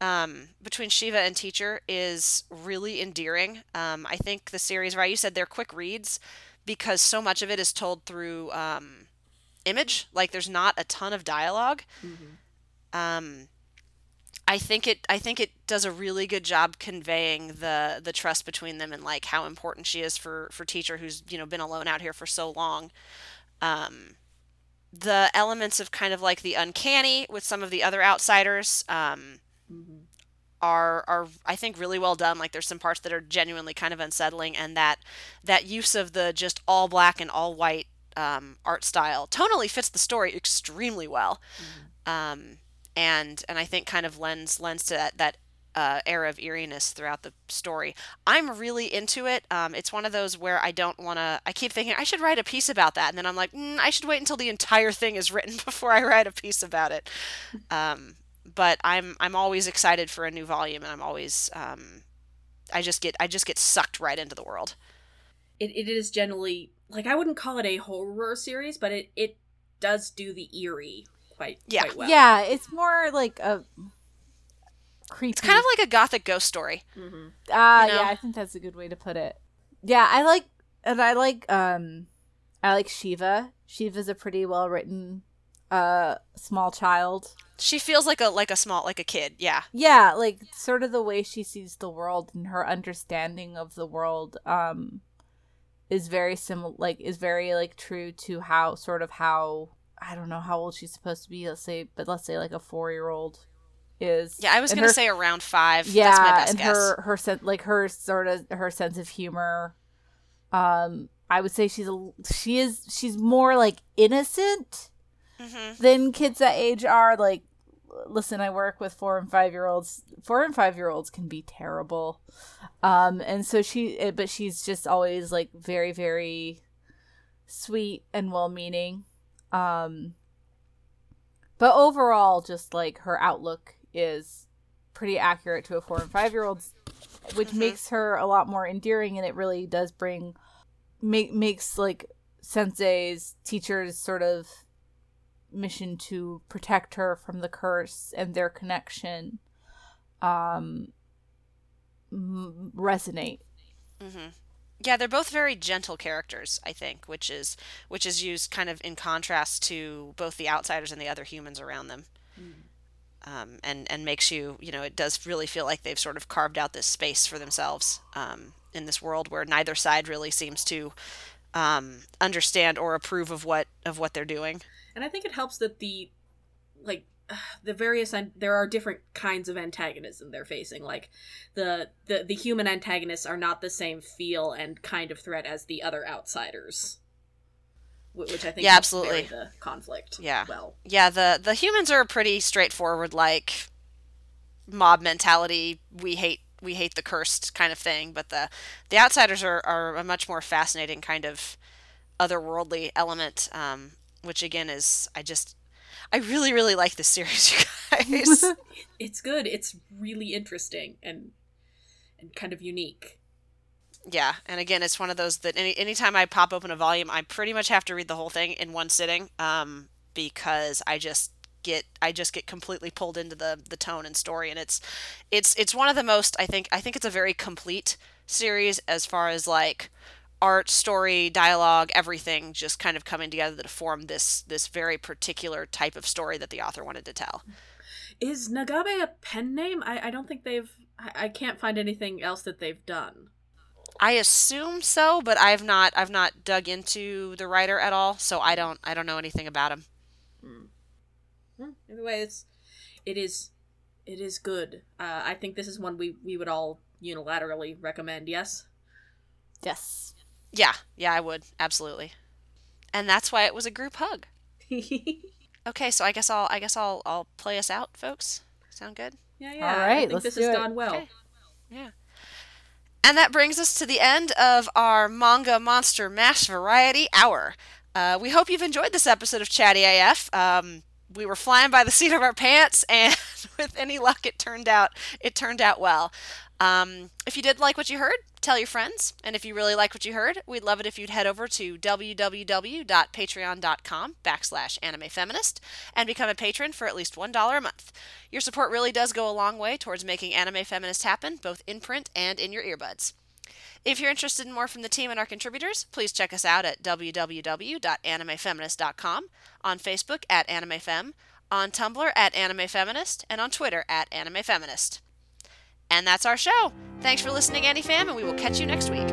A: um, between shiva and teacher is really endearing um, i think the series right you said they're quick reads because so much of it is told through um, image like there's not a ton of dialogue
B: mhm.
A: um, I think it I think it does a really good job conveying the the trust between them and like how important she is for for teacher who's you know been alone out here for so long. Um, the elements of kind of like the uncanny with some of the other outsiders um,
B: Mhm.
A: are are I think really well done. Like there's some parts that are genuinely kind of unsettling, and that that use of the just all black and all white um, art style tonally fits the story extremely well, um, and and I think kind of lends lends to that that uh, air of eeriness throughout the story. I'm really into it. Um, it's one of those where I don't want to. I keep thinking I should write a piece about that, and then I'm like, mm, I should wait until the entire thing is written [laughs] before I write a piece about it. [laughs] Um, but I'm I'm always excited for a new volume, and I'm always um, I just get I just get sucked right into the world.
B: it, it is generally like I wouldn't call it a horror series, but it it does do the eerie quite
A: Yeah.
B: quite well.
C: Yeah, it's more like a creepy.
A: It's kind of like a gothic ghost story.
B: hmm
C: Ah,
A: you know?
C: yeah, I think that's a good way to put it. Yeah, I like, and I like, um, I like Shiva. Shiva's a pretty well written, uh, small child.
A: She feels like a like a small like a kid. Yeah.
C: Yeah, like sort of the way she sees the world and her understanding of the world, um, is very similar. Like, is very like true to how sort of how I don't know how old she's supposed to be. Let's say, but let's say like a four year old is.
A: Yeah, I was gonna say around five.
C: yeah
A: That's my best
C: and
A: guess.
C: her her sen- like her sort of her sense of humor um i would say she's a she is she's more like innocent
A: hmm
C: than kids that age are like listen i work with four and five year olds. Four and five year olds can be terrible. Um and so she eh, but she's just always like very very sweet and well meaning um but overall just like her outlook is pretty accurate to a four and five year olds which
A: Mhm.
C: makes her a lot more endearing and it really does bring make makes like sensei's teachers sort of mission to protect her from the curse and their connection um m- resonate.
A: Hmm Yeah, they're both very gentle characters, I think, which is which is used kind of in contrast to both the outsiders and the other humans around them, um, and and makes you you know it does really feel like they've sort of carved out this space for themselves um, in this world where neither side really seems to um, understand or approve of what of what they're doing.
B: And I think it helps that the like [sighs] the various there are different kinds of antagonism they're facing. Like the the the human antagonists are not the same feel and kind of threat as the other outsiders. Which I think
A: Yeah, absolutely.
B: the conflict.
A: Yeah.
B: Well.
A: Yeah, the the humans are pretty straightforward, like mob mentality. We hate we hate the cursed kind of thing, but the the outsiders are, are a much more fascinating kind of otherworldly element. Um, which again is I just I really really like this series, [laughs] you guys. [laughs]
B: It's good. It's really interesting and and kind of unique.
A: Yeah, and again, it's one of those that any anytime I pop open a volume, I pretty much have to read the whole thing in one sitting, um, because I just get I just get completely pulled into the the tone and story, and it's it's it's one of the most I think I think it's a very complete series as far as like art, story, dialogue, everything just kind of coming together to form this this very particular type of story that the author wanted to tell.
B: Is Nagabe a pen name? I, I don't think they've. I, I can't find anything else that they've done.
A: I assume so, but I've not I've not dug into the writer at all, so I don't I don't know anything about him.
B: Hmm. Hmm. Either way, it's it is it is good. Uh, I think this is one we we would all unilaterally recommend. Yes.
C: Yes.
A: Yeah, yeah, I would absolutely, and that's why it was a group hug. [laughs] Okay, so I guess I'll I guess I'll I'll play us out, folks. Sound good?
B: yeah, yeah.
C: All right, I
B: think
C: let's
B: this
C: do
B: has
C: it.
B: gone well.
A: Okay. Yeah. And that brings us to the end of our Manga Monster Mash Variety Hour. Uh, we hope you've enjoyed this episode of Chatty AF. Um, we were flying by the seat of our pants, [laughs] and with any luck, it turned out it turned out well. Um, if you did like what you heard, tell your friends. And if you really like what you heard, we'd love it if you'd head over to www.patreon.com backslash animefeminist and become a patron for at least $1 a month. Your support really does go a long way towards making Anime Feminist happen, both in print and in your earbuds. If you're interested in more from the team and our contributors, please check us out at www.animefeminist.com, on Facebook at AnimeFem, on Tumblr at AnimeFeminist, and on Twitter at AnimeFeminist. And that's our show. Thanks for listening, AniFam, and we will catch you next week.